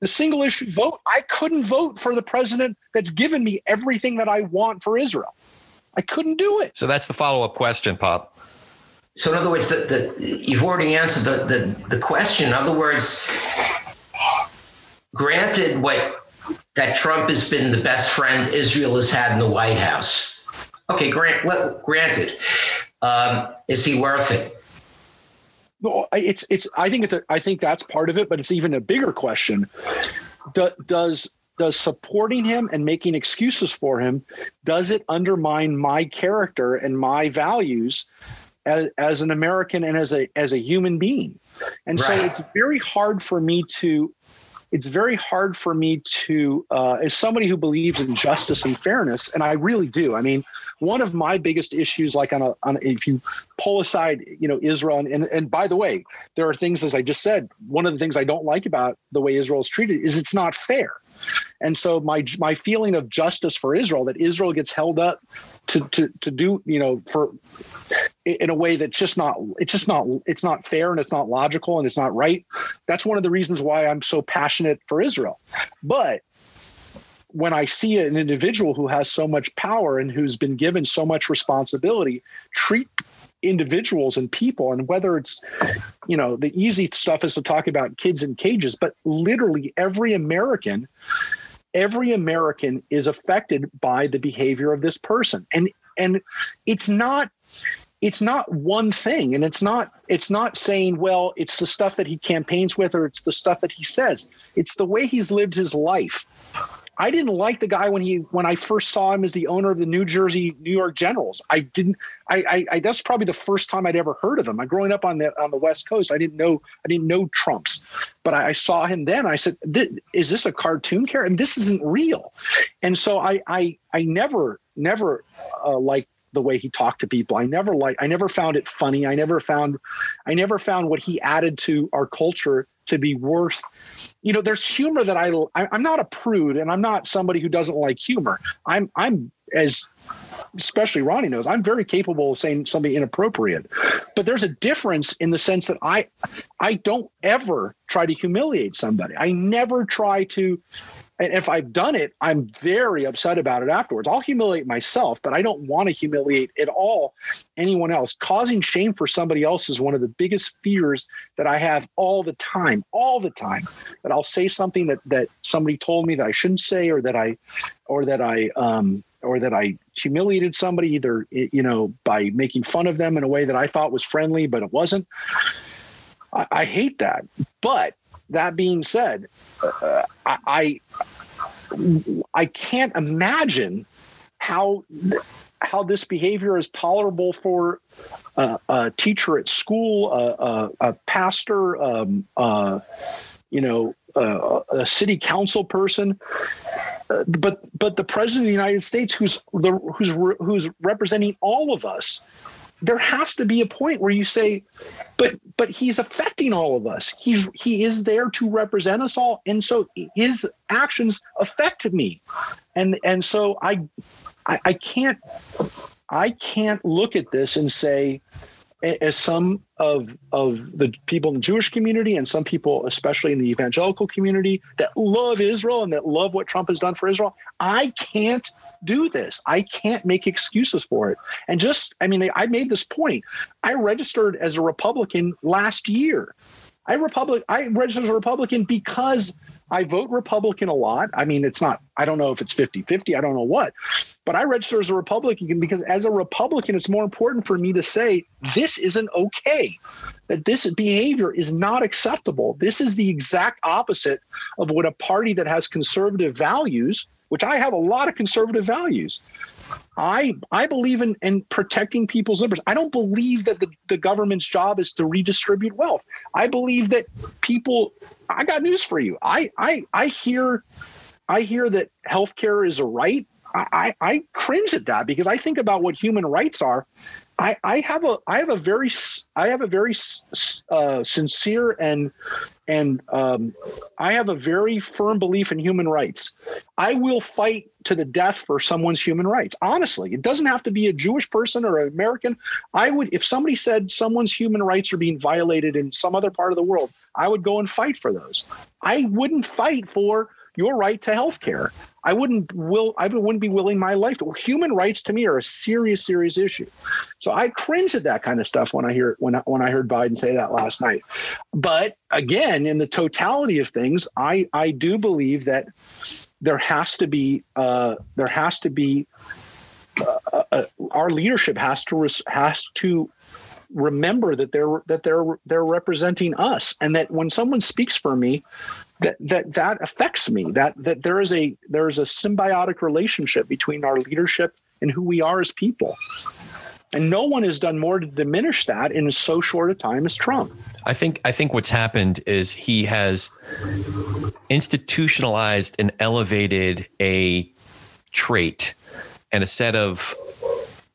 The single issue vote, I couldn't vote for the president that's given me everything that I want for Israel. I couldn't do it. So that's the follow up question, Pop. So in other words, the, the, you've already answered the, the, the question. In other words, granted what that Trump has been the best friend Israel has had in the White House. Okay, grant, granted. Um, is he worth it? Well, it's it's. I think it's a. I think that's part of it, but it's even a bigger question. Do, does does supporting him and making excuses for him does it undermine my character and my values as, as an American and as a as a human being. And right. so it's very hard for me to it's very hard for me to uh, as somebody who believes in justice and fairness and i really do i mean one of my biggest issues like on a, on a, if you pull aside you know israel and, and and by the way there are things as i just said one of the things i don't like about the way israel is treated is it's not fair and so my my feeling of justice for Israel that Israel gets held up to to to do you know for in a way that's just not it's just not it's not fair and it's not logical and it's not right. That's one of the reasons why I'm so passionate for Israel. But when I see an individual who has so much power and who's been given so much responsibility treat individuals and people and whether it's you know the easy stuff is to talk about kids in cages but literally every american every american is affected by the behavior of this person. And and it's not it's not one thing and it's not it's not saying well it's the stuff that he campaigns with or it's the stuff that he says. It's the way he's lived his life I didn't like the guy when he when I first saw him as the owner of the New Jersey New York Generals. I didn't. I, I, I that's probably the first time I'd ever heard of him. I growing up on the on the West Coast, I didn't know I didn't know Trump's, but I, I saw him then. I said, "Is this a cartoon character? And this isn't real." And so I I I never never uh, like the way he talked to people. I never liked I never found it funny. I never found I never found what he added to our culture to be worth you know there's humor that I, I i'm not a prude and i'm not somebody who doesn't like humor i'm i'm as especially Ronnie knows, I'm very capable of saying something inappropriate. But there's a difference in the sense that I I don't ever try to humiliate somebody. I never try to and if I've done it, I'm very upset about it afterwards. I'll humiliate myself, but I don't want to humiliate at all anyone else. Causing shame for somebody else is one of the biggest fears that I have all the time, all the time. That I'll say something that that somebody told me that I shouldn't say, or that I, or that I, um, or that I humiliated somebody either you know by making fun of them in a way that I thought was friendly, but it wasn't. I, I hate that, but that being said, uh, I, I can't imagine how how this behavior is tolerable for uh, a teacher at school, a, a pastor, um, uh, you know, a city council person. Uh, but but the president of the United States, who's the, who's who's representing all of us, there has to be a point where you say but but he's affecting all of us. He's he is there to represent us all. And so his actions affected me. And and so i i, I can't i can't look at this and say as some of of the people in the Jewish community and some people, especially in the evangelical community, that love Israel and that love what Trump has done for Israel. I can't do this. I can't make excuses for it. And just, I mean, I made this point. I registered as a Republican last year. I Republic I registered as a Republican because I vote Republican a lot. I mean, it's not, I don't know if it's 50 50, I don't know what, but I register as a Republican because as a Republican, it's more important for me to say this isn't okay, that this behavior is not acceptable. This is the exact opposite of what a party that has conservative values, which I have a lot of conservative values, I I believe in in protecting people's liberties. I don't believe that the, the government's job is to redistribute wealth. I believe that people I got news for you. I I I hear I hear that healthcare is a right. I, I cringe at that because I think about what human rights are. I, I have a I have a very I have a very uh, sincere and and um, I have a very firm belief in human rights. I will fight to the death for someone's human rights. Honestly, it doesn't have to be a Jewish person or an American. I would, if somebody said someone's human rights are being violated in some other part of the world, I would go and fight for those. I wouldn't fight for your right to health care. I wouldn't will I wouldn't be willing my life to. Human rights to me are a serious, serious issue. So I cringe at that kind of stuff when I hear when I, when I heard Biden say that last night. But again, in the totality of things, I I do believe that there has to be uh, there has to be uh, uh, our leadership has to res- has to remember that they're that they're they're representing us and that when someone speaks for me that that that affects me that that there is a there is a symbiotic relationship between our leadership and who we are as people and no one has done more to diminish that in so short a time as Trump. I think I think what's happened is he has institutionalized and elevated a trait and a set of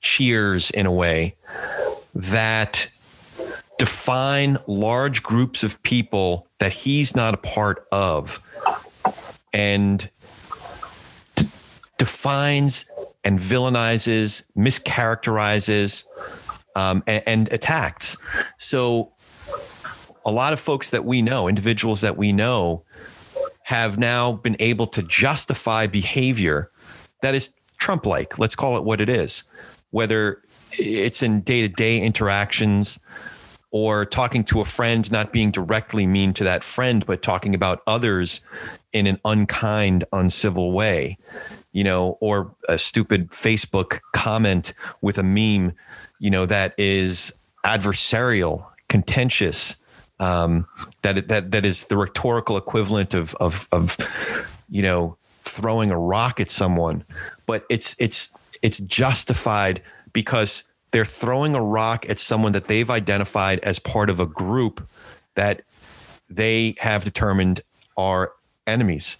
cheers in a way that define large groups of people that he's not a part of and d- defines and villainizes, mischaracterizes, um, and, and attacks. So, a lot of folks that we know, individuals that we know, have now been able to justify behavior that is Trump like. Let's call it what it is. Whether it's in day to day interactions or talking to a friend, not being directly mean to that friend, but talking about others in an unkind, uncivil way, you know, or a stupid Facebook comment with a meme, you know, that is adversarial, contentious, um, that that that is the rhetorical equivalent of of of you know throwing a rock at someone, but it's it's it's justified because they're throwing a rock at someone that they've identified as part of a group that they have determined are enemies.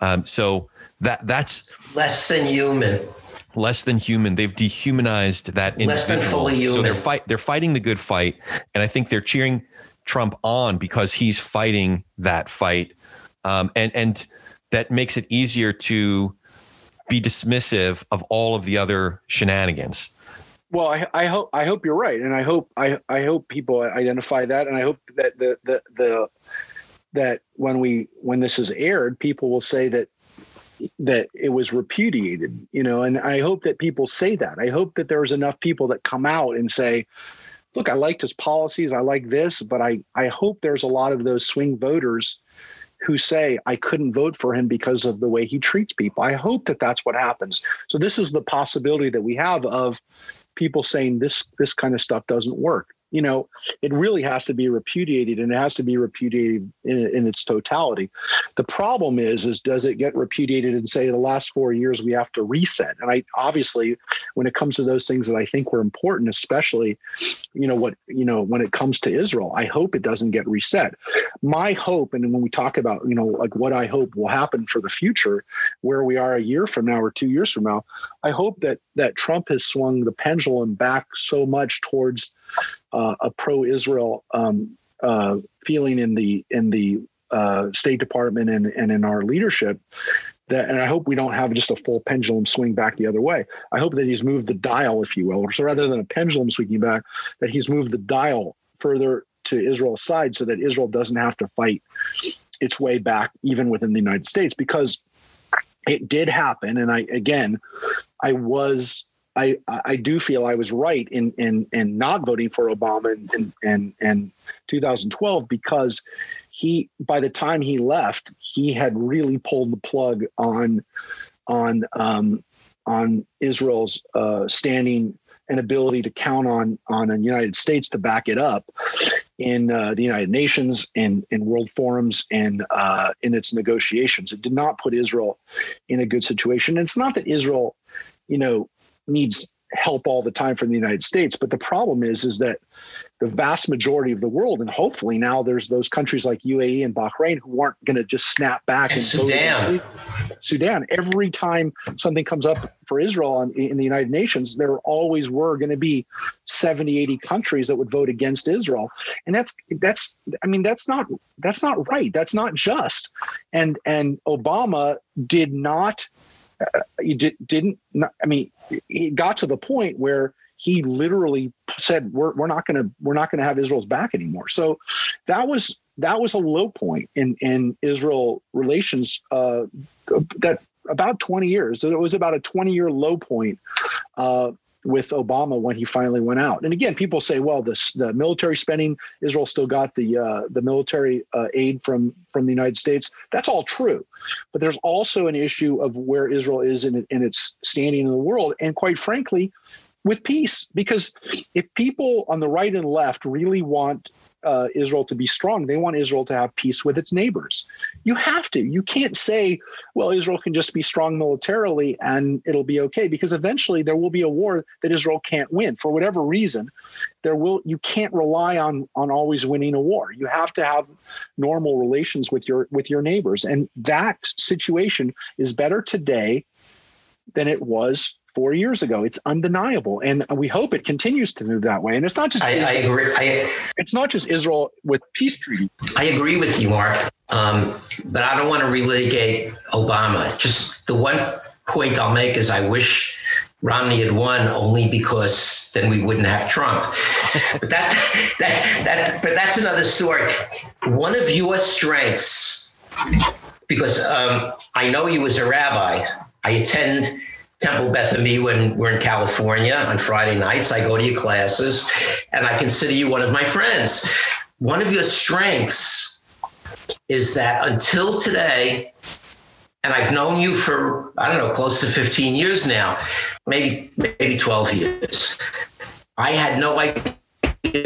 Um, so that that's less than human. Less than human. They've dehumanized that individual. Less than fully human. So they're fight. They're fighting the good fight, and I think they're cheering Trump on because he's fighting that fight, um, and and that makes it easier to be dismissive of all of the other shenanigans. Well, I, I, hope I hope you're right, and I hope I, I hope people identify that, and I hope that the the the that when we when this is aired, people will say that that it was repudiated, you know, and I hope that people say that. I hope that there's enough people that come out and say, look, I liked his policies, I like this, but I I hope there's a lot of those swing voters who say I couldn't vote for him because of the way he treats people. I hope that that's what happens. So this is the possibility that we have of people saying this this kind of stuff doesn't work you know, it really has to be repudiated and it has to be repudiated in, in, its totality. The problem is, is does it get repudiated and say the last four years we have to reset? And I obviously, when it comes to those things that I think were important, especially, you know, what, you know, when it comes to Israel, I hope it doesn't get reset. My hope, and when we talk about, you know, like what I hope will happen for the future, where we are a year from now or two years from now, I hope that that Trump has swung the pendulum back so much towards uh, a pro-Israel um, uh, feeling in the in the uh, State Department and, and in our leadership. That, and I hope we don't have just a full pendulum swing back the other way. I hope that he's moved the dial, if you will, so rather than a pendulum swinging back, that he's moved the dial further to Israel's side, so that Israel doesn't have to fight its way back, even within the United States, because it did happen. And I again, I was I I do feel I was right in in in not voting for Obama in in, in 2012 because he by the time he left he had really pulled the plug on on um, on Israel's uh, standing and ability to count on on the United States to back it up in uh, the United Nations and in world forums and uh, in its negotiations. It did not put Israel in a good situation. And it's not that Israel, you know, needs help all the time from the United States. But the problem is, is that the vast majority of the world, and hopefully now there's those countries like UAE and Bahrain who aren't going to just snap back And and, Sudan. Sudan. Every time something comes up for Israel on, in the United Nations, there always were going to be 70, 80 countries that would vote against Israel. And that's that's I mean that's not that's not right. That's not just. And and Obama did not uh, he did, didn't not, I mean it got to the point where he literally said we're, we're not going to we're not going to have Israel's back anymore. So that was that was a low point in in Israel relations uh, that about 20 years. It was about a 20 year low point uh, with Obama when he finally went out. And again, people say, well, this the military spending, Israel still got the uh, the military uh, aid from from the United States. That's all true, but there's also an issue of where Israel is in, in its standing in the world, and quite frankly, with peace. Because if people on the right and left really want uh, Israel to be strong. They want Israel to have peace with its neighbors. You have to. You can't say, well, Israel can just be strong militarily and it'll be okay, because eventually there will be a war that Israel can't win for whatever reason. There will. You can't rely on on always winning a war. You have to have normal relations with your with your neighbors, and that situation is better today than it was four years ago. It's undeniable, and we hope it continues to move that way. And it's not just I, I Israel, agree. I, it's not just Israel with peace treaty. I agree with you, Mark. Um, but I don't want to relitigate Obama. Just the one point I'll make is I wish Romney had won only because then we wouldn't have Trump. but that that that but that's another story. One of your strengths, because um, I know you as a rabbi. I attend Temple Beth Ami when we're in California on Friday nights. I go to your classes, and I consider you one of my friends. One of your strengths is that until today, and I've known you for I don't know close to 15 years now, maybe maybe 12 years. I had no idea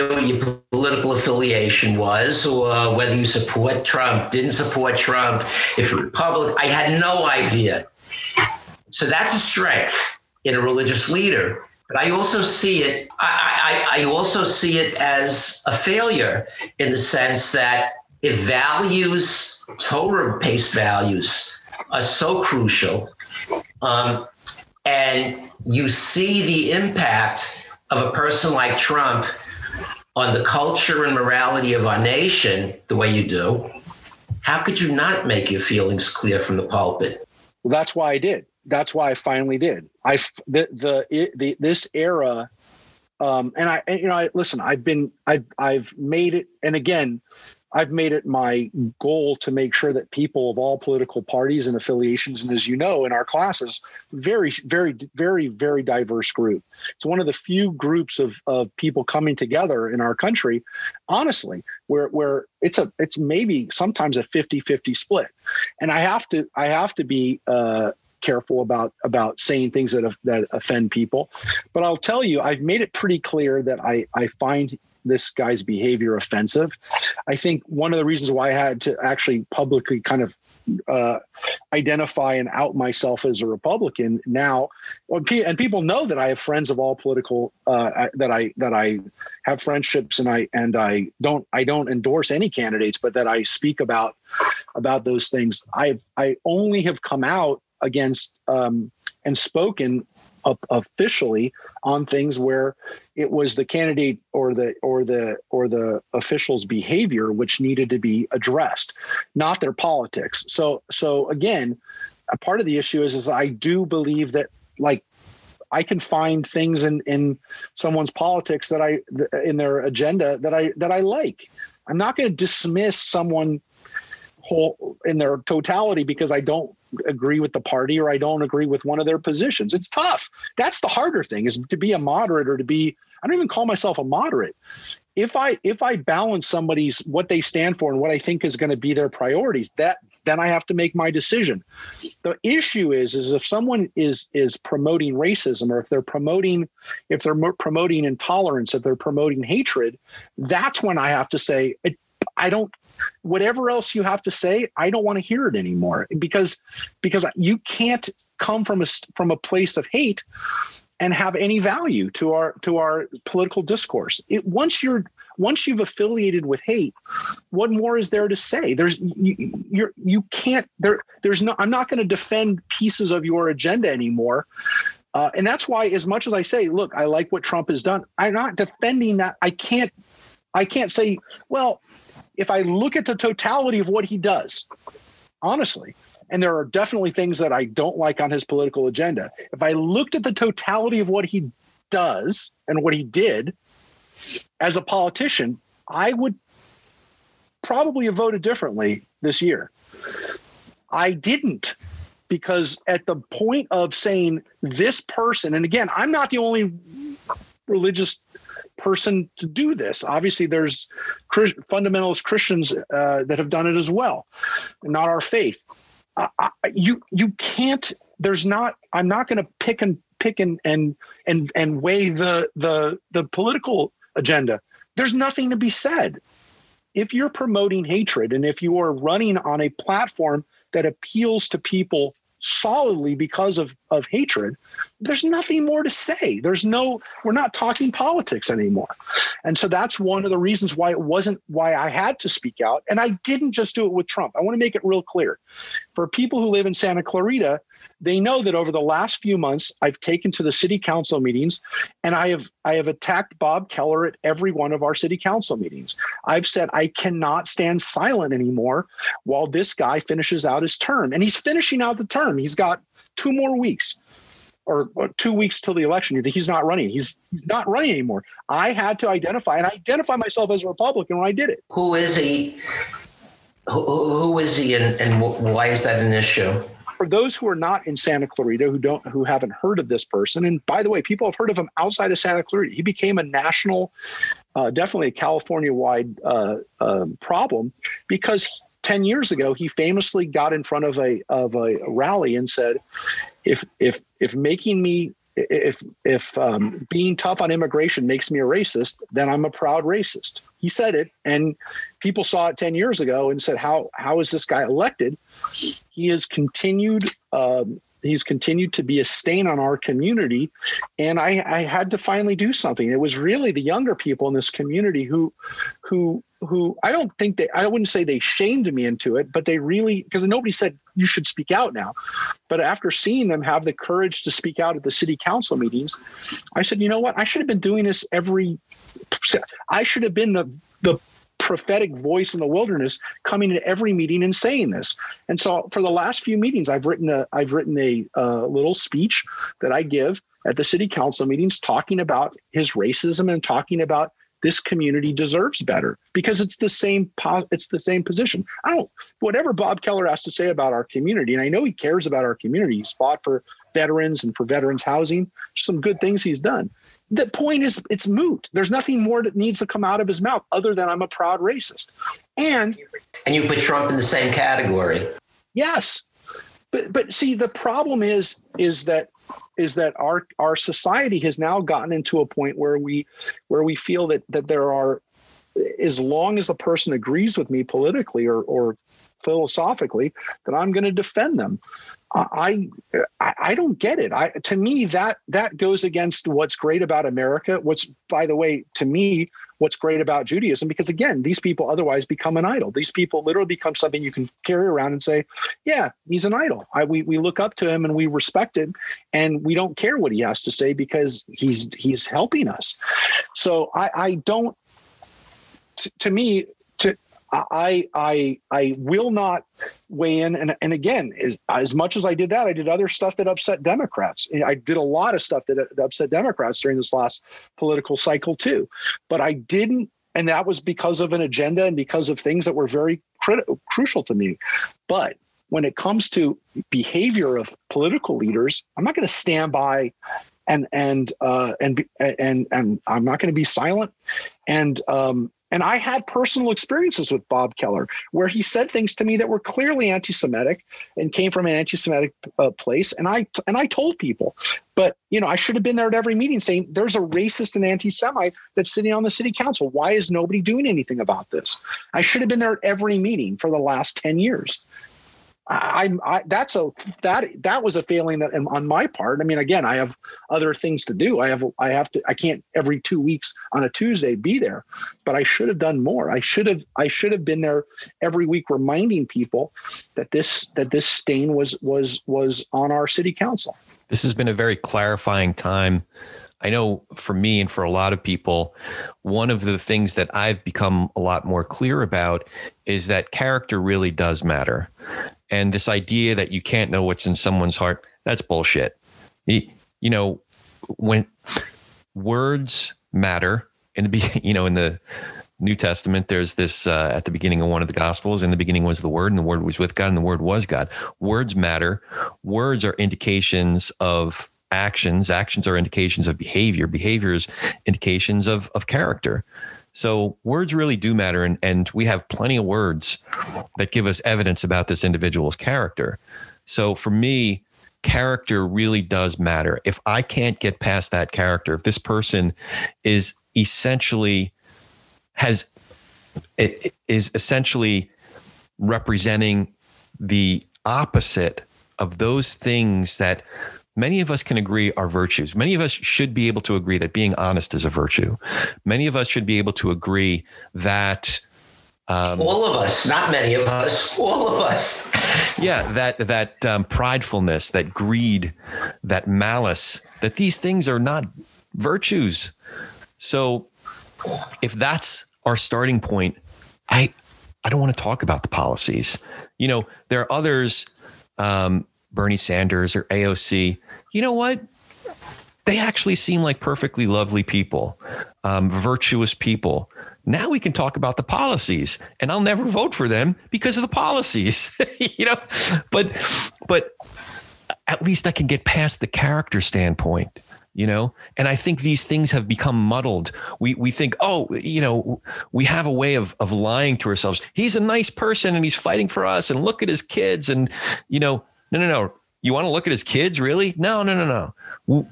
what your political affiliation was, or whether you support Trump, didn't support Trump, if you're Republican. I had no idea. So that's a strength in a religious leader. But I also see it. I, I, I also see it as a failure in the sense that if values, Torah-based values, are so crucial, um, and you see the impact of a person like Trump on the culture and morality of our nation the way you do, how could you not make your feelings clear from the pulpit? Well, that's why I did. That's why I finally did. I the the, it, the this era, um, and I and, you know I listen. I've been I've I've made it, and again, I've made it my goal to make sure that people of all political parties and affiliations, and as you know, in our classes, very very very very diverse group. It's one of the few groups of of people coming together in our country, honestly, where where it's a it's maybe sometimes a 50-50 split, and I have to I have to be. Uh, careful about about saying things that that offend people. But I'll tell you, I've made it pretty clear that I I find this guy's behavior offensive. I think one of the reasons why I had to actually publicly kind of uh, identify and out myself as a Republican now, and people know that I have friends of all political uh, that I that I have friendships and I and I don't I don't endorse any candidates, but that I speak about about those things. I I only have come out against um, and spoken officially on things where it was the candidate or the or the or the official's behavior which needed to be addressed not their politics so so again a part of the issue is is i do believe that like I can find things in in someone's politics that I in their agenda that I that I like. I'm not going to dismiss someone whole in their totality because I don't agree with the party or I don't agree with one of their positions. It's tough. That's the harder thing is to be a moderate or to be I don't even call myself a moderate. If I if I balance somebody's what they stand for and what I think is going to be their priorities, that then I have to make my decision. The issue is is if someone is is promoting racism or if they're promoting if they're promoting intolerance, if they're promoting hatred, that's when I have to say I don't whatever else you have to say i don't want to hear it anymore because because you can't come from a from a place of hate and have any value to our to our political discourse. It once you're once you've affiliated with hate, what more is there to say? There's you you're, you can't there there's no I'm not going to defend pieces of your agenda anymore. Uh, and that's why, as much as I say, look, I like what Trump has done, I'm not defending that. I can't, I can't say, well, if I look at the totality of what he does, honestly, and there are definitely things that I don't like on his political agenda. If I looked at the totality of what he does and what he did as a politician, I would probably have voted differently this year. I didn't because at the point of saying this person, and again, I'm not the only religious person to do this. Obviously, there's fundamentalist Christians uh, that have done it as well, not our faith. I, you you can't. There's not. I'm not going to pick and pick and and and and weigh the the the political agenda. There's nothing to be said. If you're promoting hatred and if you are running on a platform that appeals to people solidly because of of hatred there's nothing more to say. There's no we're not talking politics anymore. And so that's one of the reasons why it wasn't why i had to speak out. And i didn't just do it with trump. I want to make it real clear. For people who live in santa clarita they know that over the last few months i've taken to the city council meetings and i have i have attacked bob Kellar at every one of our city council meetings i've said i cannot stand silent anymore while this guy finishes out his term and he's finishing out the term he's got two more weeks or, two weeks till the election. He's not running. He's, he's not running anymore. I had to identify and identify myself as a Republican when I did it. Who is he? Who, who is he, and, and why is that an issue? For those who are not in Santa Clarita, who don't, who haven't heard of this person, and by the way, people have heard of him outside of Santa Clarita. He became a national, uh, definitely a California-wide uh, um, problem because 10 years ago he famously got in front of a of a rally and said if if if making me if if um, being tough on immigration makes me a racist, then I'm a proud racist. He said it, and people saw it ten years ago and said, "How how is this guy elected?" He has continued. Um, he's continued to be a stain on our community, and I, I had to finally do something. It was really the younger people in this community who who who I don't think they I wouldn't say they shamed me into it, but they really because nobody said you should speak out now. But after seeing them have the courage to speak out at the city council meetings, I said, you know what? I should have been doing this every I should have been the the prophetic voice in the wilderness coming to every meeting and saying this and so for the last few meetings i've written a i've written a, a little speech that i give at the city council meetings talking about his racism and talking about this community deserves better because it's the same it's the same position. I don't whatever Bob Kellar has to say about our community, and I know he cares about our community. He's fought for veterans and for veterans housing. Some good things he's done. The point is, it's moot. There's nothing more that needs to come out of his mouth other than I'm a proud racist. And and you put Trump in the same category. Yes, but but see, the problem is is that is that our our society has now gotten into a point where we where we feel that that there are as long as the person agrees with me politically or or philosophically that I'm going to defend them. I, I don't get it. I to me that that goes against what's great about America. What's by the way to me what's great about Judaism because again these people otherwise become an idol. These people literally become something you can carry around and say, yeah, he's an idol. I we we look up to him and we respect him and we don't care what he has to say because he's he's helping us. So I I don't to me I I I will not weigh in. And and again, as, as much as I did that, I did other stuff that upset Democrats. I did a lot of stuff that, upset Democrats during this last political cycle too. But I didn't, and that was because of an agenda and because of things that were very crucial to me. But when it comes to behavior of political leaders, I'm not going to stand by and and uh, and and and I'm not going to be silent. And um, and I had personal experiences with Bob Kellar where he said things to me that were clearly anti-Semitic and came from an anti-Semitic uh, place. And I and I told people, but you know, I should have been there at every meeting saying there's a racist and anti-Semite that's sitting on the city council. Why is nobody doing anything about this? I should have been there at every meeting for the last 10 years. I, I that's a that that was a failing that um, on my part. I mean, again, I have other things to do. I have I have to I can't every two weeks on a Tuesday be there, but I should have done more. I should have I should have been there every week reminding people that this that this stain was was was on our city council. This has been a very clarifying time. I know for me and for a lot of people, one of the things that I've become a lot more clear about is that character really does matter. And this idea that you can't know what's in someone's heart, that's bullshit. You, know, when words matter in the you know in the New Testament, there's this uh, at the beginning of one of the Gospels. In the beginning was the Word, and the Word was with God, and the Word was God. Words matter. Words are indications of actions. Actions are indications of behavior. Behaviors indications of of character. So words really do matter. And, and we have plenty of words that give us evidence about this individual's character. So for me, character really does matter. If I can't get past that character, if this person is essentially has it is essentially representing the opposite of those things that many of us can agree are virtues. Many of us should be able to agree that being honest is a virtue. Many of us should be able to agree that um, all of us, not many of us, all of us. yeah, that that um, pridefulness, that greed, that malice, that these things are not virtues. So, if that's our starting point, I I don't want to talk about the policies. You know, there are others um, Bernie Sanders or AOC, you know what? They actually seem like perfectly lovely people, um, virtuous people. Now we can talk about the policies, and I'll never vote for them because of the policies. you know, but but at least I can get past the character standpoint you know and i think these things have become muddled we we think oh you know we have a way of of lying to ourselves he's a nice person and he's fighting for us and look at his kids and you know no, no, no. You want to look at his kids, really? No, no, no, no.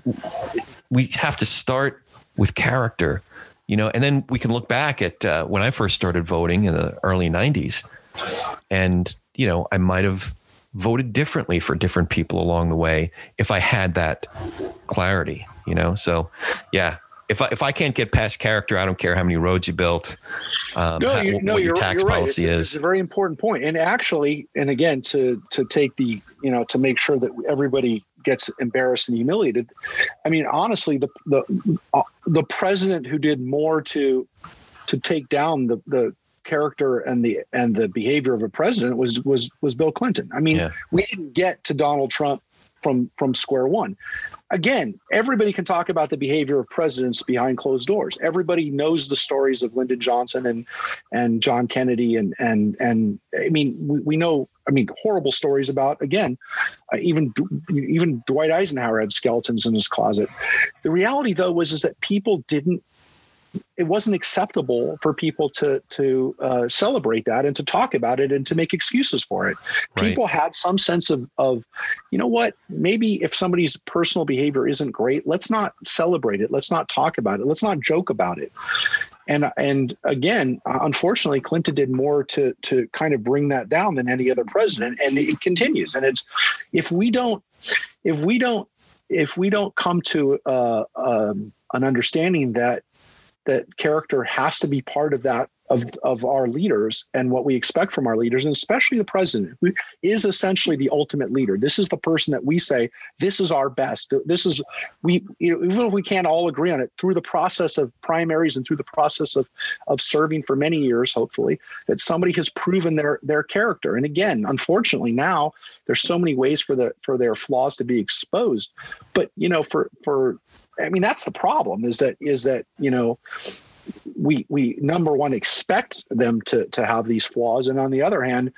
We have to start with character, you know, and then we can look back at uh, when I first started voting in the early 90s. And, you know, I might have voted differently for different people along the way if I had that clarity, you know? So, yeah, if I, if I can't get past character, I don't care how many roads you built. Um, no, you, how, no, what your tax policy it's, is. It's a very important point. And actually, and again, to to take the you know to make sure that everybody gets embarrassed and humiliated. I mean, honestly, the the uh, the president who did more to to take down the the character and the and the behavior of a president was was was Bill Clinton. I mean, yeah. we didn't get to Donald Trump from from square one again, everybody can talk about the behavior of presidents behind closed doors. Everybody knows the stories of Lyndon Johnson and and John Kennedy and and and I mean we, we know I mean horrible stories about again uh, even even Dwight Eisenhower had skeletons in his closet. The reality though was is that people didn't it wasn't acceptable for people to to uh, celebrate that and to talk about it and to make excuses for it. Right. People had some sense of of, you know what? Maybe if somebody's personal behavior isn't great, let's not celebrate it. Let's not talk about it. Let's not joke about it. And and again, unfortunately, Clinton did more to to kind of bring that down than any other president, and it continues. And it's if we don't if we don't if we don't come to uh, um, an understanding that that character has to be part of that of, of our leaders and what we expect from our leaders, and especially the president, who is essentially the ultimate leader. This is the person that we say, this is our best. This is we you know, even if we can't all agree on it, through the process of primaries and through the process of of serving for many years, hopefully, that somebody has proven their their character. And again, unfortunately, now there's so many ways for the for their flaws to be exposed. But you know, for for I mean, that's the problem is that is that you know we we number one expect them to to have these flaws, and on the other hand,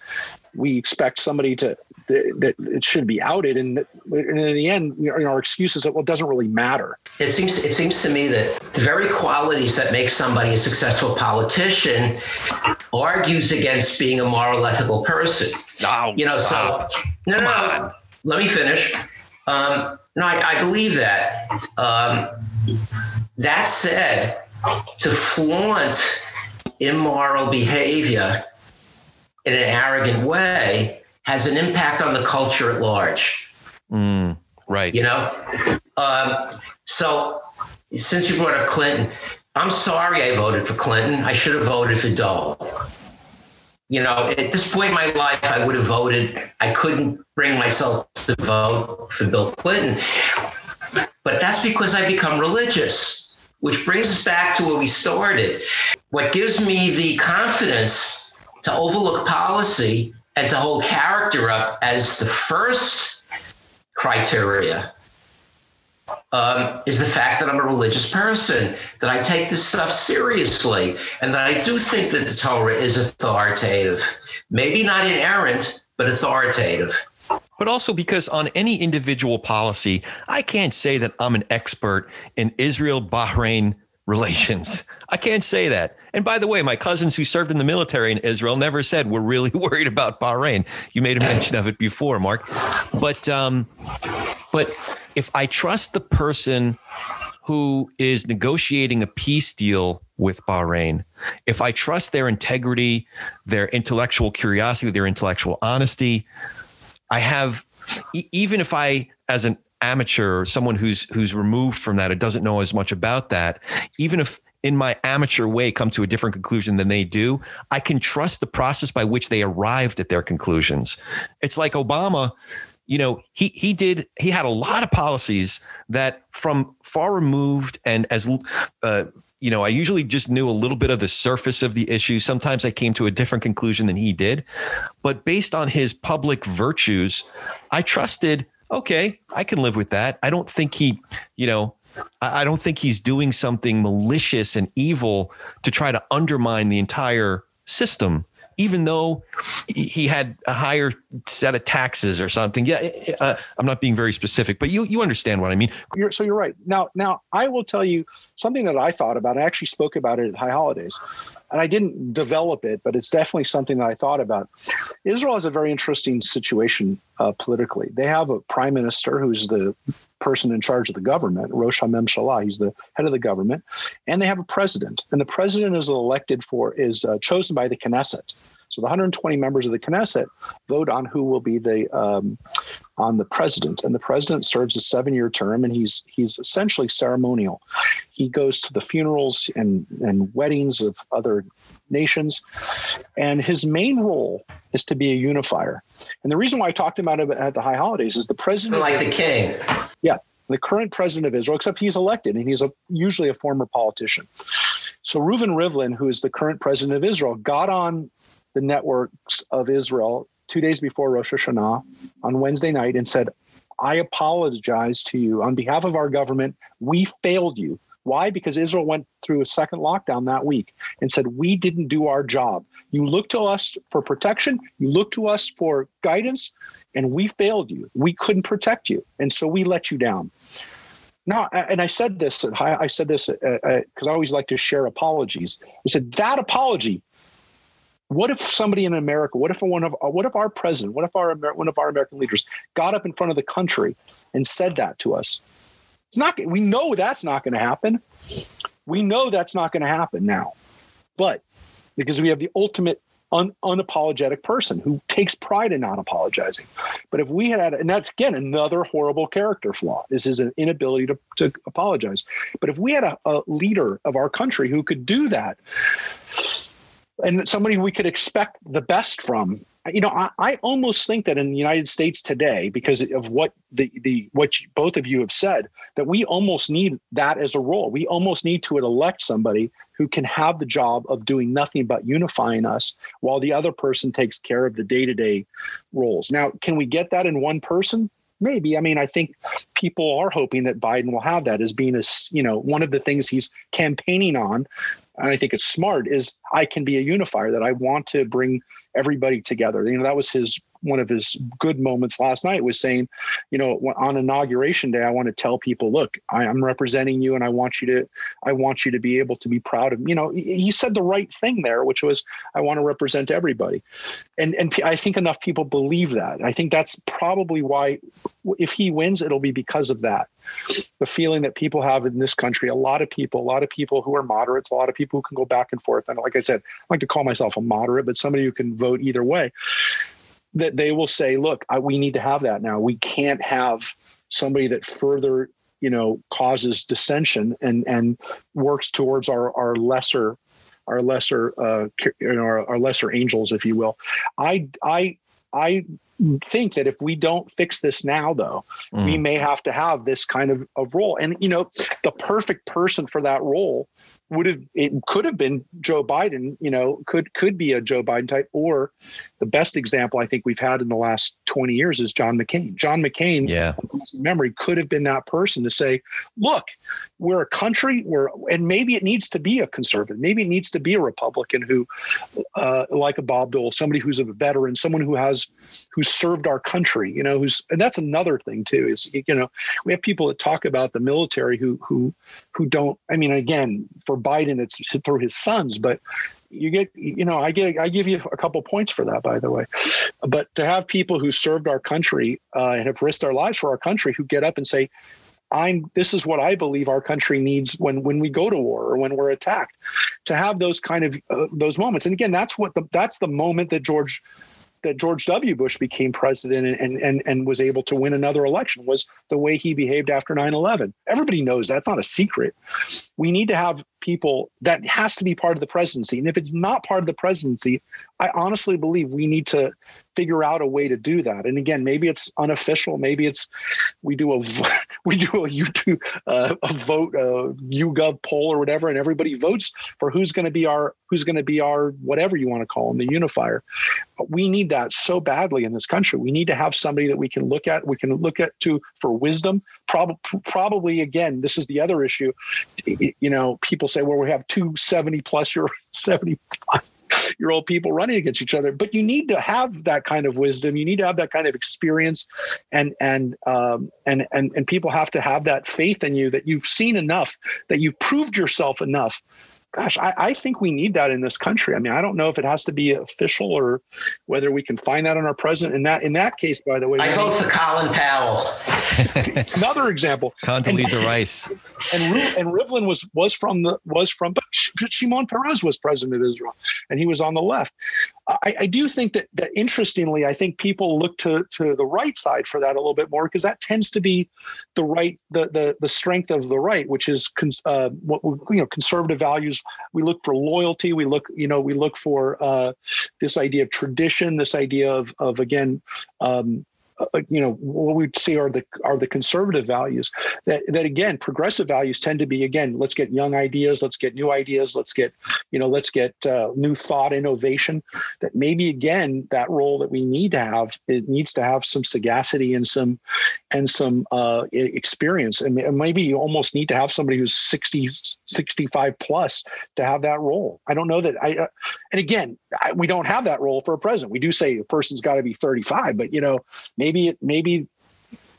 we expect somebody to that, it should be outed, and, and in the end, you know, our excuses that well, it doesn't really matter. It seems it seems to me that the very qualities that make somebody a successful politician argues against being a moral, ethical person. Oh, you know, stop. so no, Come no, on. let me finish. Um, no, I, I believe that. Um, that said, to flaunt immoral behavior in an arrogant way has an impact on the culture at large. Mm, right. You know, um, so since you brought up Clinton, I'm sorry I voted for Clinton. I should have voted for Dole. You know, at this point in my life, I would have voted. I couldn't bring myself to vote for Bill Clinton. But that's because I become religious, which brings us back to where we started. What gives me the confidence to overlook policy and to hold character up as the first criteria um, is the fact that I'm a religious person, that I take this stuff seriously, and that I do think that the Torah is authoritative. Maybe not inerrant, but authoritative. But also because on any individual policy, I can't say that I'm an expert in Israel Bahrain relations. I can't say that. And by the way, my cousins who served in the military in Israel never said we're really worried about Bahrain. You made a mention of it before, Mark. But um, but if I trust the person who is negotiating a peace deal with Bahrain, if I trust their integrity, their intellectual curiosity, their intellectual honesty, I have, even if I, as an amateur or someone who's who's removed from that and doesn't know as much about that, even if in my amateur way come to a different conclusion than they do, I can trust the process by which they arrived at their conclusions. It's like Obama you know, he he did he had a lot of policies that from far removed and as uh, you know, I usually just knew a little bit of the surface of the issue. Sometimes I came to a different conclusion than he did, but based on his public virtues, I trusted. Okay, I can live with that. I don't think he, you know, I don't think he's doing something malicious and evil to try to undermine the entire system even though he had a higher set of taxes or something. Yeah, uh, I'm not being very specific, but you you understand what I mean. You're, so you're right. Now, now I will tell you something that I thought about. I actually spoke about it at High Holidays, and I didn't develop it, but it's definitely something that I thought about. Israel has a very interesting situation uh, politically. They have a prime minister who's the person in charge of the government, Rosh HaMemshalah. He's the head of the government, and they have a president, and the president is elected for is uh, chosen by the Knesset. So the 120 members of the Knesset vote on who will be the um, on the president, and the president serves a seven-year term, and he's he's essentially ceremonial. He goes to the funerals and and weddings of other nations, and his main role is to be a unifier. And the reason why I talked about it at the high holidays is the president, like the king. Yeah, the current president of Israel, except he's elected and he's a, usually a former politician. So Reuven Rivlin, who is the current president of Israel, got on the networks of Israel two days before Rosh Hashanah on Wednesday night and said, I apologize to you on behalf of our government. We failed you. Why? Because Israel went through a second lockdown that week and said, We didn't do our job. You look to us for protection, you look to us for guidance, and we failed you. We couldn't protect you. And so we let you down. Now, and I said this, I said this because uh, uh, I always like to share apologies. I said, That apology what if somebody in America, what if one of what if our president, what if our one of our American leaders got up in front of the country and said that to us? It's not. We know that's not going to happen. We know that's not going to happen now, but because we have the ultimate un, unapologetic person who takes pride in not apologizing. But if we had, and that's again another horrible character flaw, this is his inability to, to apologize. But if we had a, a leader of our country who could do that, and somebody we could expect the best from. You know, I, I, almost think that in the United States today, because of what the the what you, both of you have said, that we almost need that as a role. We almost need to elect somebody who can have the job of doing nothing but unifying us, while the other person takes care of the day to day roles. Now, can we get that in one person? Maybe. I mean, I think people are hoping that Biden will have that as being a, you know, one of the things he's campaigning on and I think it's smart is I can be a unifier that I want to bring everybody together. You know, that was his one of his good moments last night was saying, you know, on inauguration day, I want to tell people, look, I, am representing you, and I want you to, I want you to be able to be proud of. You know, he said the right thing there, which was, I want to represent everybody, and and I think enough people believe that. I think that's probably why, if he wins, it'll be because of that, the feeling that people have in this country. A lot of people, a lot of people who are moderates, a lot of people who can go back and forth. And like I said, I like to call myself a moderate, but somebody who can vote either way that they will say, look, I, we need to have that now. We can't have somebody that further, you know, causes dissension and and works towards our our lesser our lesser uh you know, our, our lesser angels, if you will. I I I think that if we don't fix this now, though, mm. we may have to have this kind of, of role. And you know, the perfect person for that role would have it could have been Joe Biden, you know, could could be a Joe Biden type, or the best example I think we've had in the last 20 years is John McCain. John McCain, yeah, memory could have been that person to say, look, we're a country where and maybe it needs to be a conservative, maybe it needs to be a Republican who uh, like a Bob Dole, somebody who's a veteran, someone who has who's served our country, you know, who's and that's another thing too, is you know, we have people that talk about the military who who who don't, I mean, again, for Biden, it's through his sons, but you get, you know, I get, I give you a couple points for that, by the way. But to have people who served our country uh, and have risked their lives for our country who get up and say, I'm this is what I believe our country needs when when we go to war or when we're attacked to have those kind of uh, those moments and again that's what the that's the moment that George that George W. Bush became president and, and, and was able to win another election was the way he behaved after 9 11. Everybody knows that's not a secret. We need to have people that has to be part of the presidency. And if it's not part of the presidency, I honestly believe we need to figure out a way to do that. And again, maybe it's unofficial. Maybe it's we do a we do a YouTube uh, a vote a YouGov poll or whatever, and everybody votes for who's going to be our who's going to be our whatever you want to call them, the unifier. But we need that so badly in this country. We need to have somebody that we can look at. We can look at to for wisdom. Probably probably again, this is the other issue. You know, people say, well, we have two seventy plus year 75 year old people running against each other. But you need to have that kind of wisdom. You need to have that kind of experience. And and um, and and and people have to have that faith in you that you've seen enough that you've proved yourself enough gosh, I, I, think we need that in this country. I mean, I don't know if it has to be official or whether we can find that on our president. In that in that case, by the way, I vote for Colin Powell. another example, Condoleezza Rice, and and Rivlin was was from the was from, but Shimon Peres was president of Israel, and he was on the left. I, I, do think that, that interestingly, I think people look to to the right side for that a little bit more because that tends to be the right the the the strength of the right, which is uh, what you know conservative values. We look for loyalty. We look you know we look for uh, this idea of tradition, this idea of of again. Um, you know what we see are the are the conservative values that that again progressive values tend to be again let's get young ideas let's get new ideas let's get you know let's get uh, new thought innovation that maybe again that role that we need to have it needs to have some sagacity and some and some uh, experience. And maybe you almost need to have somebody who's 60 65 plus to have that role. I don't know that i uh, and again I, we don't have that role for a president. We do say a person's got to be 35 but you know maybe maybe it maybe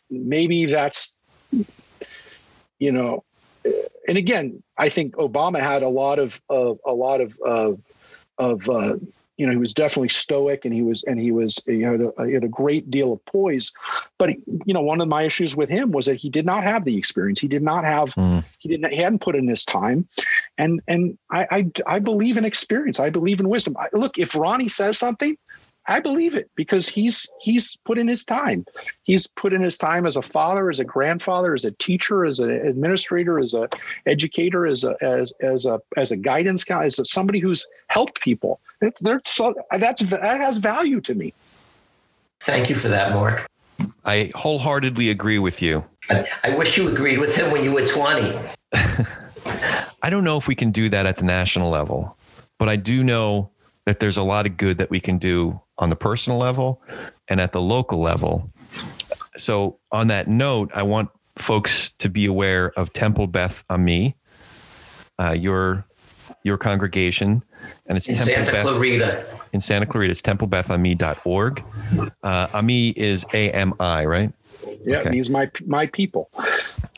maybe that's you know and again i think obama had a lot of, of a lot of of, of uh, you know he was definitely stoic and he was and he was he had, a, he had a great deal of poise. But you know one of my issues with him was that he did not have the experience. He did not have mm. he didn't he hadn't put in his time. And and I, I i believe in experience. I believe in wisdom. I, look if ronnie says something I believe it because he's he's put in his time. He's put in his time as a father, as a grandfather, as a teacher, as an administrator, as a educator, as a as as a as a guidance guy, as a, somebody who's helped people. so, that's that has value to me. Thank you for that, Mark. I wholeheartedly agree with you. I, I wish you agreed with him when you were 20. I don't know if we can do that at the national level, but I do know that there's a lot of good that we can do on the personal level and at the local level. So, on that note, I want folks to be aware of Temple Beth Ami, uh, your your congregation, and it's in Temple Santa Beth, Clarita. In Santa Clarita, it's templebethami.org. Uh, Ami is A M I, right? Yeah, okay. he's my my people.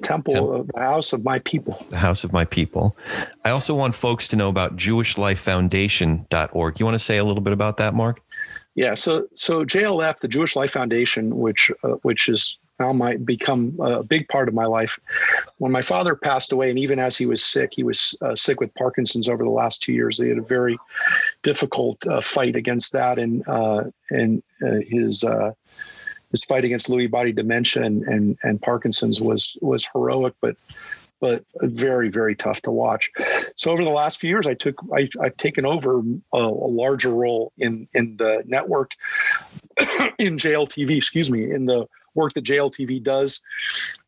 Temple. Uh, the house of my people. The house of my people. I also want folks to know about JewishLifeFoundation.org. You want to say a little bit about that, Mark? Yeah, so so JLF, the Jewish Life Foundation, which uh, which is now my become a big part of my life. When my father passed away, and even as he was sick, he was uh, sick with Parkinson's over the last two years. He had a very difficult uh, fight against that, and uh, and uh, his uh, his fight against Lewy body dementia and, and and Parkinson's was was heroic, but but very very tough to watch. So over the last few years, I took I, have taken over a, a, larger role in in the network in JLTV. Excuse me, in the work that JLTV does.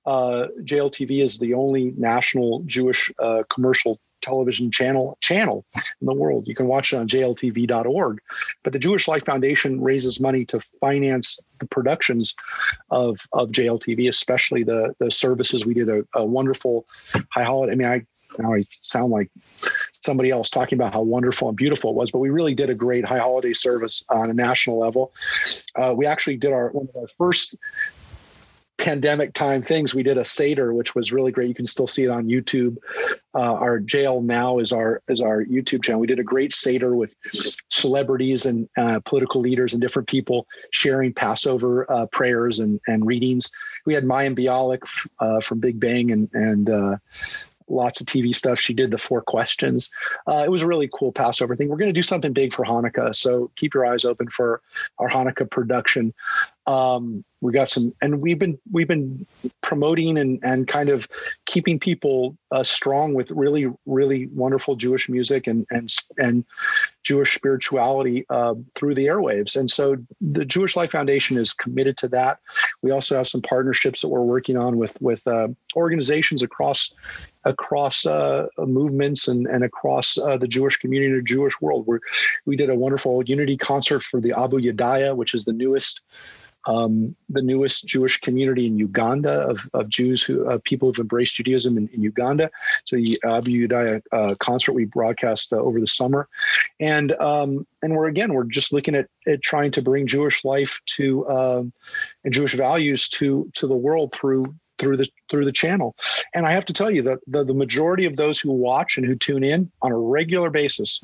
Uh, JLTV is the only national Jewish uh, commercial television channel channel in the world. You can watch it on jltv.org. But the Jewish Life Foundation raises money to finance the productions of of JLTV, especially the the services. We did a, a wonderful high holiday. I mean, I now I sound like somebody else talking about how wonderful and beautiful it was, but we really did a great high holiday service on a national level. Uh, we actually did our one of our first pandemic time things. We did a Seder, which was really great. You can still see it on YouTube. Uh, our jail now is our is our YouTube channel. We did a great Seder with celebrities and uh, political leaders and different people sharing Passover uh, prayers and and readings. We had Mayim Bialik uh, from Big Bang and and uh, lots of TV stuff. She did the four questions. Uh, it was a really cool Passover thing. We're going to do something big for Hanukkah, so keep your eyes open for our Hanukkah production. Um, we got some, and we've been we've been promoting and and kind of keeping people uh, strong with really really wonderful Jewish music and and and Jewish spirituality uh, through the airwaves. And so the Jewish Life Foundation is committed to that. We also have some partnerships that we're working on with with uh, organizations across across uh, movements and, and across uh, the Jewish community, the Jewish world. Where we did a wonderful unity concert for the Abayudaya, which is the newest um, the newest Jewish community in Uganda of, of Jews who uh, people who've embraced Judaism in, in Uganda. So the Abayudaya uh, concert we broadcast uh, over the summer, and um, and we're again we're just looking at, at trying to bring Jewish life to um, and Jewish values to to the world through through the through the channel. And I have to tell you that the, the majority of those who watch and who tune in on a regular basis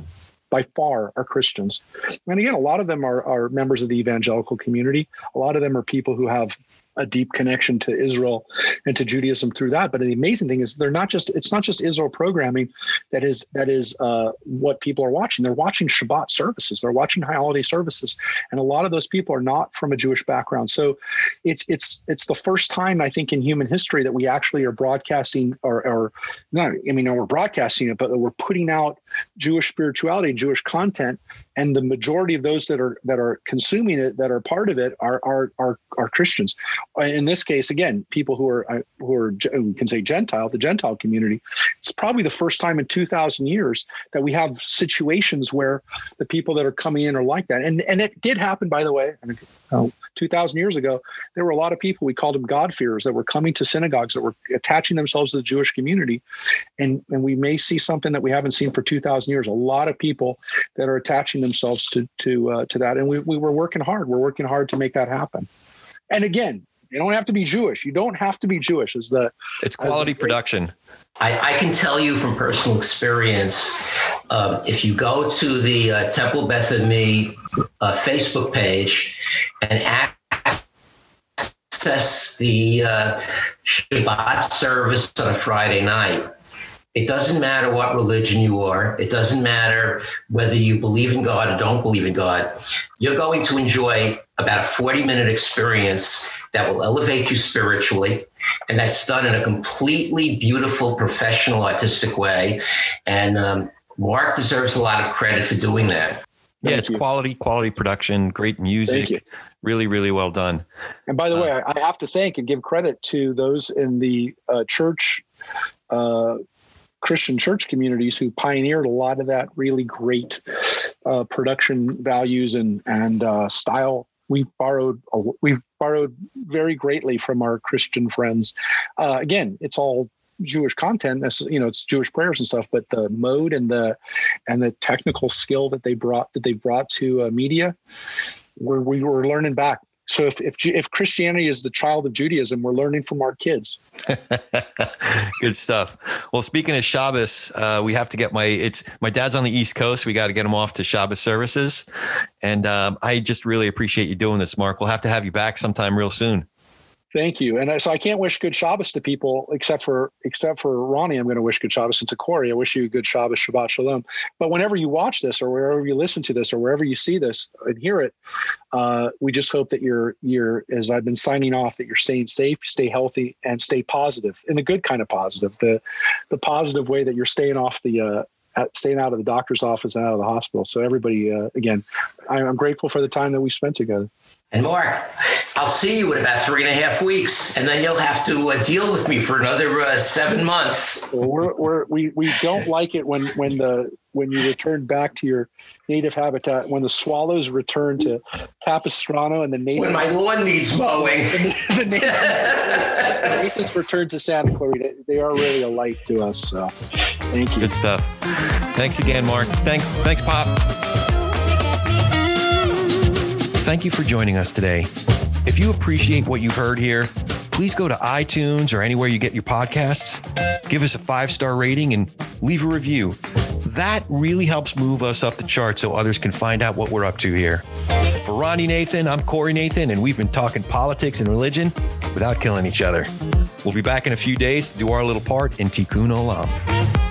by far are Christians. And again, a lot of them are, are members of the evangelical community. A lot of them are people who have a deep connection to Israel and to Judaism through that. But the amazing thing is they're not just it's not just Israel programming that is that is uh, what people are watching. They're watching Shabbat services. They're watching high holiday services, and a lot of those people are not from a Jewish background. So it's it's it's the first time I think in human history that we actually are broadcasting or, or not. I mean, no, we're broadcasting it, but we're putting out Jewish spirituality, Jewish content, and the majority of those that are that are consuming it, that are part of it, are are are, are Christians. In this case, again, people who are uh, who are uh, who can say Gentile, the Gentile community. It's probably the first time in two thousand years that we have situations where the people that are coming in are like that, and and it did happen, by the way. Uh, 2,000 years ago, there were a lot of people, we called them God-fearers, that were coming to synagogues, that were attaching themselves to the Jewish community. And, and we may see something that we haven't seen for 2,000 years, a lot of people that are attaching themselves to, to, uh, to that. And we, we were working hard. We're working hard to make that happen. And again, you don't have to be Jewish. You don't have to be Jewish. As the it's quality the production. I, I, can tell you from personal experience, um, if you go to the uh, Temple Beth Ami uh, Facebook page and access the uh, Shabbat service on a Friday night, it doesn't matter what religion you are. It doesn't matter whether you believe in God or don't believe in God. You're going to enjoy about a 40 minute experience that will elevate you spiritually. And that's done in a completely beautiful, professional, artistic way. And um, Mark deserves a lot of credit for doing that. Yeah, it's you. quality, quality production, great music, really, really well done. And by the uh, way, I have to thank and give credit to those in the uh, church uh, Christian church communities who pioneered a lot of that really great uh, production values and and uh, style. We've borrowed we've borrowed very greatly from our Christian friends. Uh, again, it's all Jewish content. You know, it's Jewish prayers and stuff, but the mode and the and the technical skill that they brought that they brought to uh, media, we're, we were learning back so if, if if Christianity is the child of Judaism, we're learning from our kids. Good stuff. Well, speaking of Shabbos, uh, we have to get my it's my dad's on the East Coast. We got to get him off to Shabbos services, and um, I just really appreciate you doing this, Mark. We'll have to have you back sometime real soon. Thank you. And so I can't wish good Shabbos to people except for except for Ronnie. I'm going to wish good Shabbos and to Corey. I wish you a good Shabbos, Shabbat Shalom. But whenever you watch this, or wherever you listen to this, or wherever you see this and hear it, uh, we just hope that you're you're as I've been signing off that you're staying safe, stay healthy, and stay positive in the good kind of positive, the the positive way that you're staying off the uh, staying out of the doctor's office and out of the hospital. So everybody, uh, again, I'm grateful for the time that we spent together. And Mark, I'll see you in about three and a half weeks, and then you'll have to uh, deal with me for another uh, seven months. we're, we're, we we don't like it when when the when you return back to your native habitat. When the swallows return to Capistrano and the native when my lawn needs mowing, the, the natives, natives return to Santa Clarita. They are really a light to us. So, thank you. Good stuff. Thanks again, Mark. Thanks, thanks, Pop thank you for joining us today. If you appreciate what you've heard here, please go to iTunes or anywhere you get your podcasts, give us a five star rating, and leave a review. That really helps move us up the chart so others can find out what we're up to here. For Ronnie Nathan, I'm Corey Nathan, and we've been talking politics and religion without killing each other. We'll be back in a few days to do our little part in Tikkun Olam.